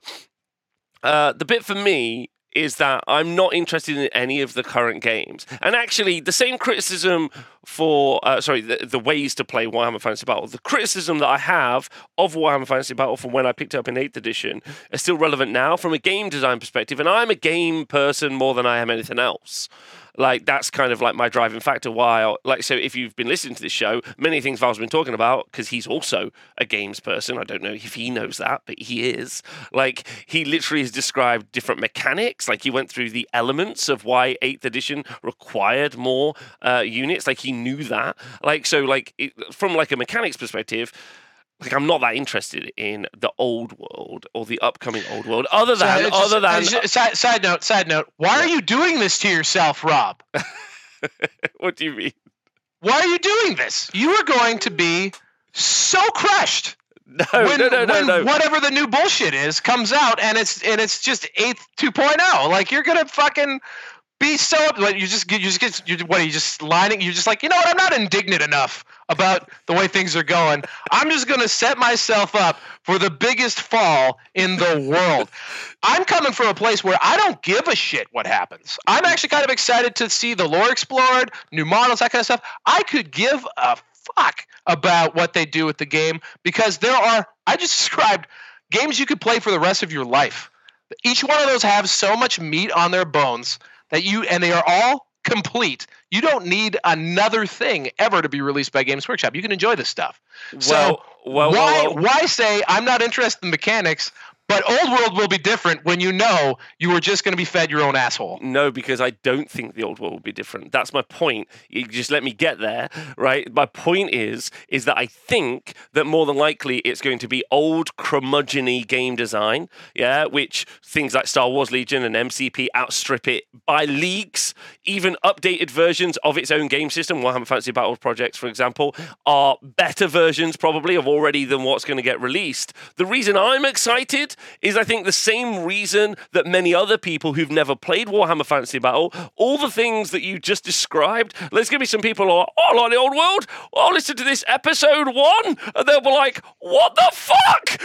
uh, the bit for me is that I'm not interested in any of the current games. And actually, the same criticism for, uh, sorry, the, the, ways to play Warhammer Fantasy Battle, the criticism that I have of Warhammer Fantasy Battle from when I picked it up in 8th edition is still relevant now from a game design perspective. And I'm a game person more than I am anything else like that's kind of like my driving factor why I, like so if you've been listening to this show many things val's been talking about because he's also a games person. I don't know if he knows that but he is. Like he literally has described different mechanics. Like he went through the elements of why 8th edition required more uh, units. Like he knew that. Like so like it, from like a mechanics perspective like I'm not that interested in the old world or the upcoming old world. Other than, so other than, side, side, note, side note. Why are you doing this to yourself, Rob? <laughs> what do you mean? Why are you doing this? You are going to be so crushed. No, when, no, no, no, no. Whatever the new bullshit is comes out, and it's and it's just eighth 2.0. Like you're gonna fucking be so like you just you just get you what are you just lining you're just like you know what I'm not indignant enough about the way things are going. I'm just going to set myself up for the biggest fall in the <laughs> world. I'm coming from a place where I don't give a shit what happens. I'm actually kind of excited to see the lore explored, new models, that kind of stuff. I could give a fuck about what they do with the game because there are I just <laughs> described games you could play for the rest of your life. Each one of those have so much meat on their bones that you and they are all complete. You don't need another thing ever to be released by Games Workshop. You can enjoy this stuff. Well, so well, why well, why say I'm not interested in mechanics? But old world will be different when you know you were just going to be fed your own asshole. No, because I don't think the old world will be different. That's my point. You just let me get there, right? My point is, is that I think that more than likely it's going to be old curmudgeony game design, yeah, which things like Star Wars Legion and MCP outstrip it by leagues. Even updated versions of its own game system, Warhammer Fantasy Battle Projects, for example, are better versions probably of already than what's going to get released. The reason I'm excited is I think the same reason that many other people who've never played Warhammer Fantasy Battle, all the things that you just described, going to be some people who are, oh, I like the old world. I'll listen to this episode one, and they'll be like, what the fuck?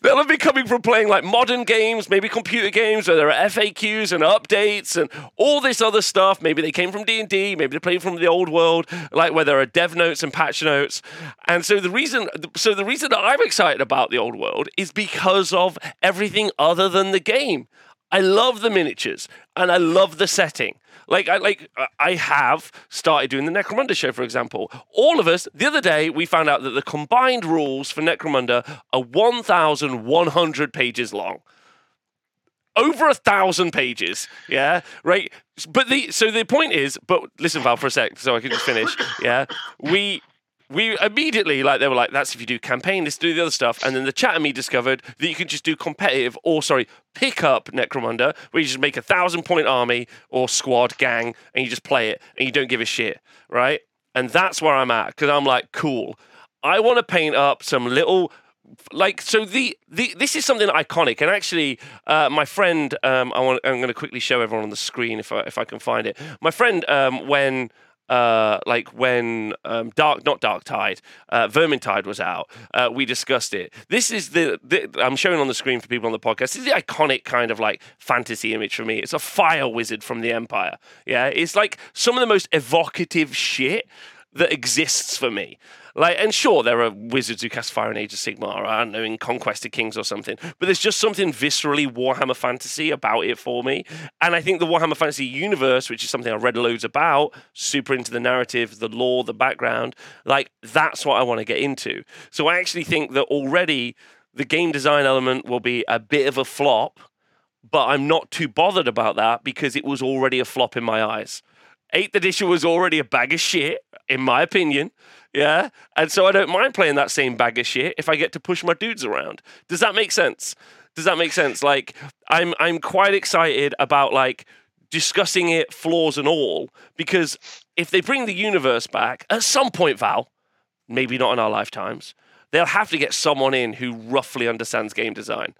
<laughs> they'll be coming from playing like modern games, maybe computer games where there are FAQs and updates and all this other stuff. Maybe they came from D&D, maybe they played from the old world, like where there are dev notes and patch notes. And so the reason, so the reason that I'm excited about the old world is because of everything other than the game. I love the miniatures and I love the setting. Like I like uh, I have started doing the Necromunda show, for example. All of us the other day we found out that the combined rules for Necromunda are 1,100 pages long over a thousand pages. Yeah, right. But the so the point is, but listen, Val, for a sec, so I can just finish. Yeah, we we immediately like they were like that's if you do campaign let's do the other stuff. And then the chat and me discovered that you can just do competitive or sorry pick up necromunda where you just make a thousand point army or squad gang and you just play it and you don't give a shit right? And that's where i'm at because i'm like cool. I want to paint up some little like so the, the this is something iconic and actually uh, my friend um, I want I'm going to quickly show everyone on the screen if I if I can find it. My friend um, when uh, like when um, Dark, not Darktide, uh, Vermintide was out, uh, we discussed it. This is the, the, I'm showing on the screen for people on the podcast. This is the iconic kind of like fantasy image for me. It's a fire wizard from the Empire. Yeah, it's like some of the most evocative shit that exists for me. Like, and sure, there are wizards who cast fire in Age of Sigmar, I don't know, in Conquest of Kings or something. But there's just something viscerally Warhammer Fantasy about it for me. And I think the Warhammer Fantasy universe, which is something I read loads about, super into the narrative, the lore, the background, like that's what I want to get into. So I actually think that already the game design element will be a bit of a flop, but I'm not too bothered about that because it was already a flop in my eyes. Eighth edition was already a bag of shit, in my opinion. Yeah. And so I don't mind playing that same bag of shit if I get to push my dudes around. Does that make sense? Does that make sense? Like I'm I'm quite excited about like discussing it flaws and all because if they bring the universe back at some point Val, maybe not in our lifetimes, they'll have to get someone in who roughly understands game design.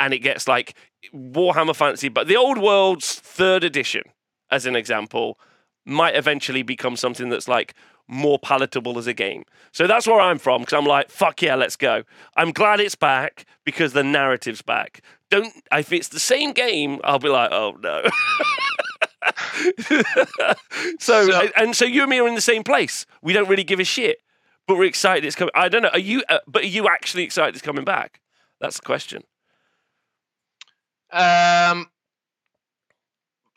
And it gets like Warhammer Fantasy, but the old world's third edition as an example might eventually become something that's like more palatable as a game. So that's where I'm from because I'm like, fuck yeah, let's go. I'm glad it's back because the narrative's back. Don't if it's the same game, I'll be like, oh no. <laughs> so, So- and so you and me are in the same place. We don't really give a shit, but we're excited it's coming. I don't know. Are you? Uh, but are you actually excited it's coming back? That's the question. Um,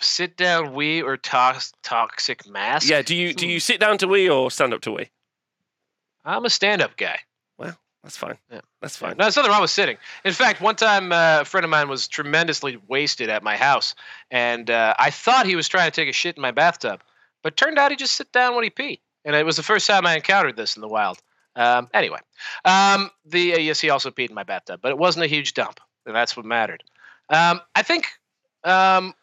sit down, wee or tox- toxic mask. Yeah. Do you do you sit down to wee or stand up to wee? I'm a stand-up guy. Well, that's fine. Yeah. That's fine. No, there's nothing wrong with sitting. In fact, one time uh, a friend of mine was tremendously wasted at my house, and uh, I thought he was trying to take a shit in my bathtub, but turned out he just sit down when he pee, and it was the first time I encountered this in the wild. Um, anyway, um, the uh, yes, he also peed in my bathtub, but it wasn't a huge dump, and that's what mattered. Um, I think um,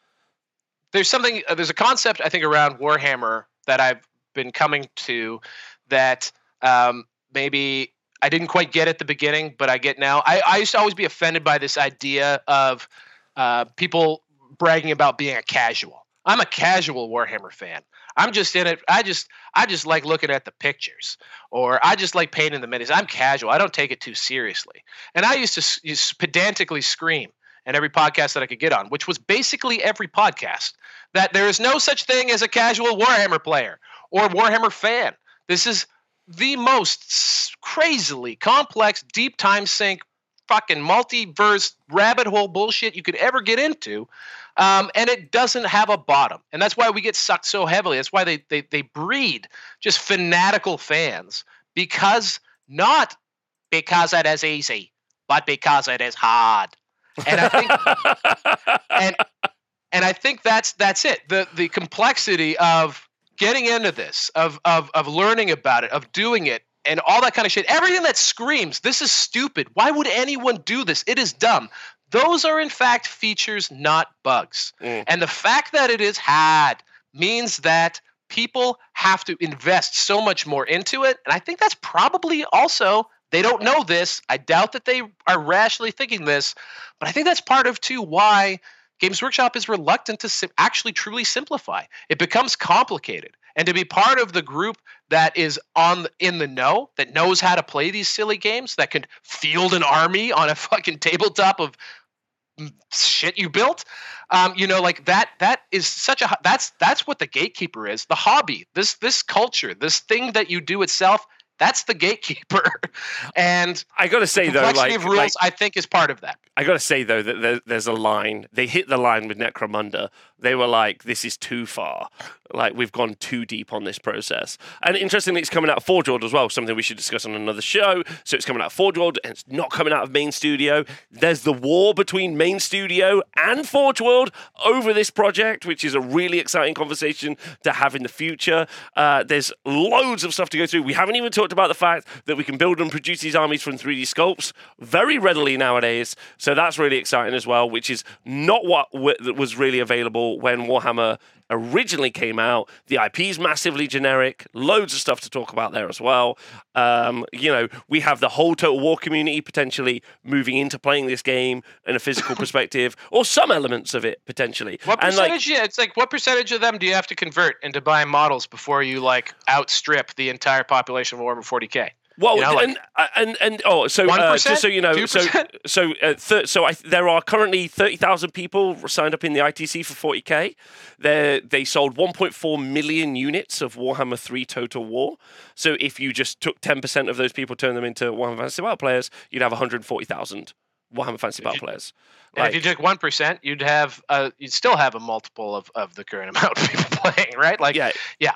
there's something, uh, there's a concept I think around Warhammer that I've been coming to that um, maybe I didn't quite get at the beginning, but I get now. I, I used to always be offended by this idea of uh, people bragging about being a casual. I'm a casual Warhammer fan. I'm just in it. I just I just like looking at the pictures, or I just like painting the minis. I'm casual. I don't take it too seriously. And I used to used pedantically scream in every podcast that I could get on, which was basically every podcast, that there is no such thing as a casual Warhammer player or Warhammer fan. This is the most crazily complex, deep time sink, fucking multiverse rabbit hole bullshit you could ever get into. Um, and it doesn't have a bottom. And that's why we get sucked so heavily. That's why they, they, they breed just fanatical fans because not because it is easy, but because it is hard. And I think <laughs> and and I think that's that's it. The the complexity of getting into this, of of of learning about it, of doing it, and all that kind of shit. Everything that screams, this is stupid. Why would anyone do this? It is dumb. Those are in fact features, not bugs. Mm. And the fact that it is had means that people have to invest so much more into it. And I think that's probably also they don't know this. I doubt that they are rationally thinking this, but I think that's part of too why Games Workshop is reluctant to sim- actually truly simplify. It becomes complicated. And to be part of the group that is on in the know, that knows how to play these silly games, that could field an army on a fucking tabletop of mm, shit you built, um, you know, like that. That is such a that's that's what the gatekeeper is. The hobby, this this culture, this thing that you do itself. That's the gatekeeper, <laughs> and I gotta say though, like, of rules, like I think, is part of that. I gotta say though that there, there's a line. They hit the line with Necromunda. They were like, "This is too far. Like we've gone too deep on this process." And interestingly, it's coming out of Forge World as well. Something we should discuss on another show. So it's coming out of Forge World, and it's not coming out of Main Studio. There's the war between Main Studio and Forge World over this project, which is a really exciting conversation to have in the future. Uh, there's loads of stuff to go through. We haven't even talked about the fact that we can build and produce these armies from 3D sculpts very readily nowadays. So that's really exciting as well, which is not what w- was really available when Warhammer originally came out. The IP is massively generic, loads of stuff to talk about there as well. Um, you know, we have the whole Total War community potentially moving into playing this game in a physical <coughs> perspective, or some elements of it potentially. What And, like, percentage? yeah, it's like what percentage of them do you have to convert into buying models before you like outstrip the entire population of Warhammer 40k? Well, You know, like- and, and and oh, so uh, just so you know, so 2%? so uh, th- so I, there are currently thirty thousand people signed up in the ITC for forty k. They they sold one point four million units of Warhammer Three Total War. So if you just took ten percent of those people, turned them into Warhammer Fantasy Battle players, you'd have one hundred forty thousand Warhammer Fantasy Battle players. And Like- if you took one percent, you'd have uh, you'd still have a multiple of, of the current <laughs> amount of people playing, right? Like, yeah, yeah.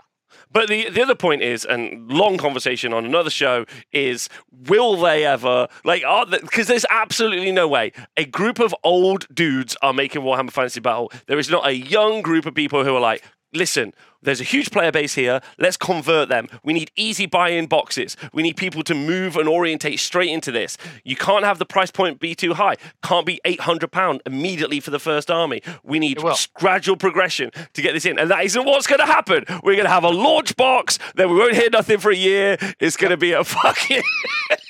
But the the other point is, and long conversation on another show is, will they ever like? Are because there's absolutely no way a group of old dudes are making Warhammer Fantasy Battle. There is not a young group of people who are like, listen. There's a huge player base here. Let's convert them. We need easy buy-in boxes. We need people to move and orientate straight into this. You can't have the price point be too high. Can't be 800 pound immediately for the first army. We need gradual progression to get this in. And that isn't what's going to happen. We're going to have a launch box, then we won't hear nothing for a year. It's going to be a <laughs> fucking.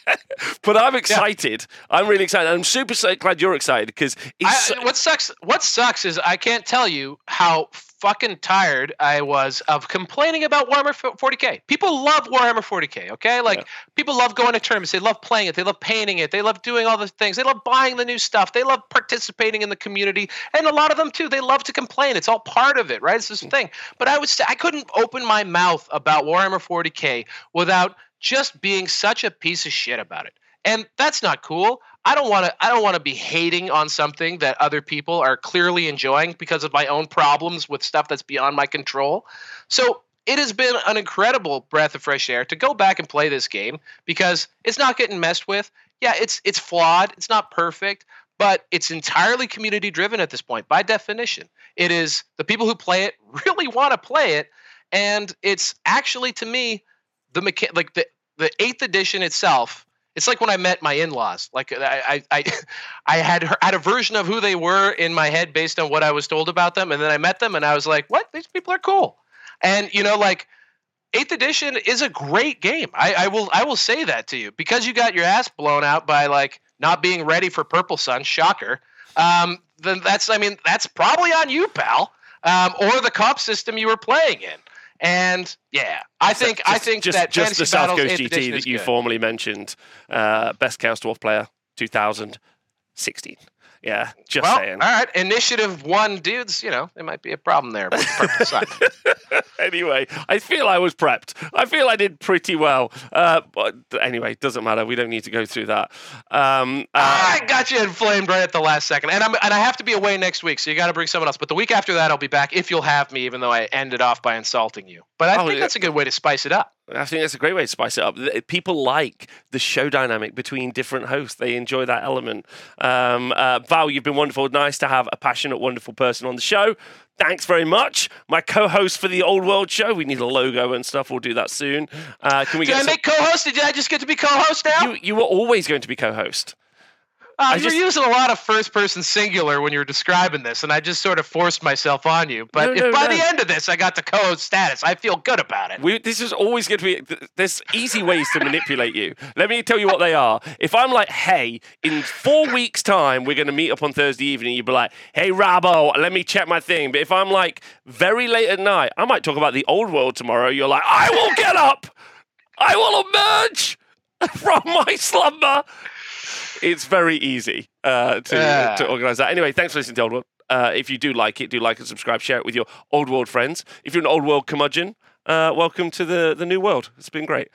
<laughs> but I'm excited. I'm really excited. I'm super so glad you're excited because. I, what sucks? What sucks is I can't tell you how fucking tired I was of complaining about Warhammer 40k. People love Warhammer 40k. Okay, like Yeah. people love going to tournaments. They love playing it. They love painting it. They love doing all the things. They love buying the new stuff. They love participating in the community. And a lot of them too. They love to complain. It's all part of it, right? It's this mm. thing. But I was I couldn't open my mouth about Warhammer 40k without just being such a piece of shit about it. And that's not cool. I don't want to I don't want to be hating on something that other people are clearly enjoying because of my own problems with stuff that's beyond my control. So it has been an incredible breath of fresh air to go back and play this game because it's not getting messed with. Yeah, it's it's flawed, it's not perfect, but it's entirely community driven at this point by definition. It is the people who play it <laughs> really want to play it and it's actually to me the mecha- like the the 8th edition itself it's like when I met my in-laws. Like I, I, I, <laughs> I had had a version of who they were in my head based on what I was told about them, and then I met them, and I was like, "What? These people are cool." And you know, like Eighth Edition is a great game. I, I will, I will say that to you because you got your ass blown out by like not being ready for Purple Sun. Shocker. Um, then that's, I mean, that's probably on you, pal, um, or the comp system you were playing in. And yeah, I think I Just- think just, that just the South Coast GT that you good. formerly mentioned, uh, best Chaos Dwarf player, 2016. Yeah, just well, saying. all right. Initiative one dudes, you know, there might be a problem there <laughs> anyway, I feel I was prepped. I feel I did pretty well. Uh, but anyway, doesn't matter. We don't need to go through that. Um, uh, I got you inflamed right at the last second, and I'm and I have to be away next week, so you got to bring someone else. But the week after that, I'll be back if you'll have me, even though I ended off by insulting you. But I Oh, think yeah. that's a good way to spice it up. I think that's a great way to spice it up. People like the show dynamic between different hosts. They enjoy that element. Um, uh, Val, you've been wonderful. Nice to have a passionate, wonderful person on the show. Thanks very much. My co-host for the Old World Show. We need a logo and stuff. We'll do that soon. Uh, can we Did get I some- make co-host? Did I just get to be co-host now? you? You were always going to be co-host. Uh, you're using a lot of first-person singular when you're describing this, and I just sort of forced myself on you. But No, if no, by no. the end of this I got the co-host status, I feel good about it. We, this is always going to be. th- There's easy ways to manipulate you. Let me tell you what they are. If I'm like, hey, in four weeks' time, we're going to meet up on Thursday evening, you'd be like, hey, Rabo, let me check my thing. But if I'm like, very late at night, I might talk about the old world tomorrow. You're like, I will get up. I will emerge <laughs> from my slumber. It's very easy uh, to, Yeah. to organize that. Anyway, thanks for listening to Old World. Uh, if you do like it, do like and subscribe, share it with your old world friends. If you're an old world curmudgeon, uh, welcome to the, the new world. It's been great.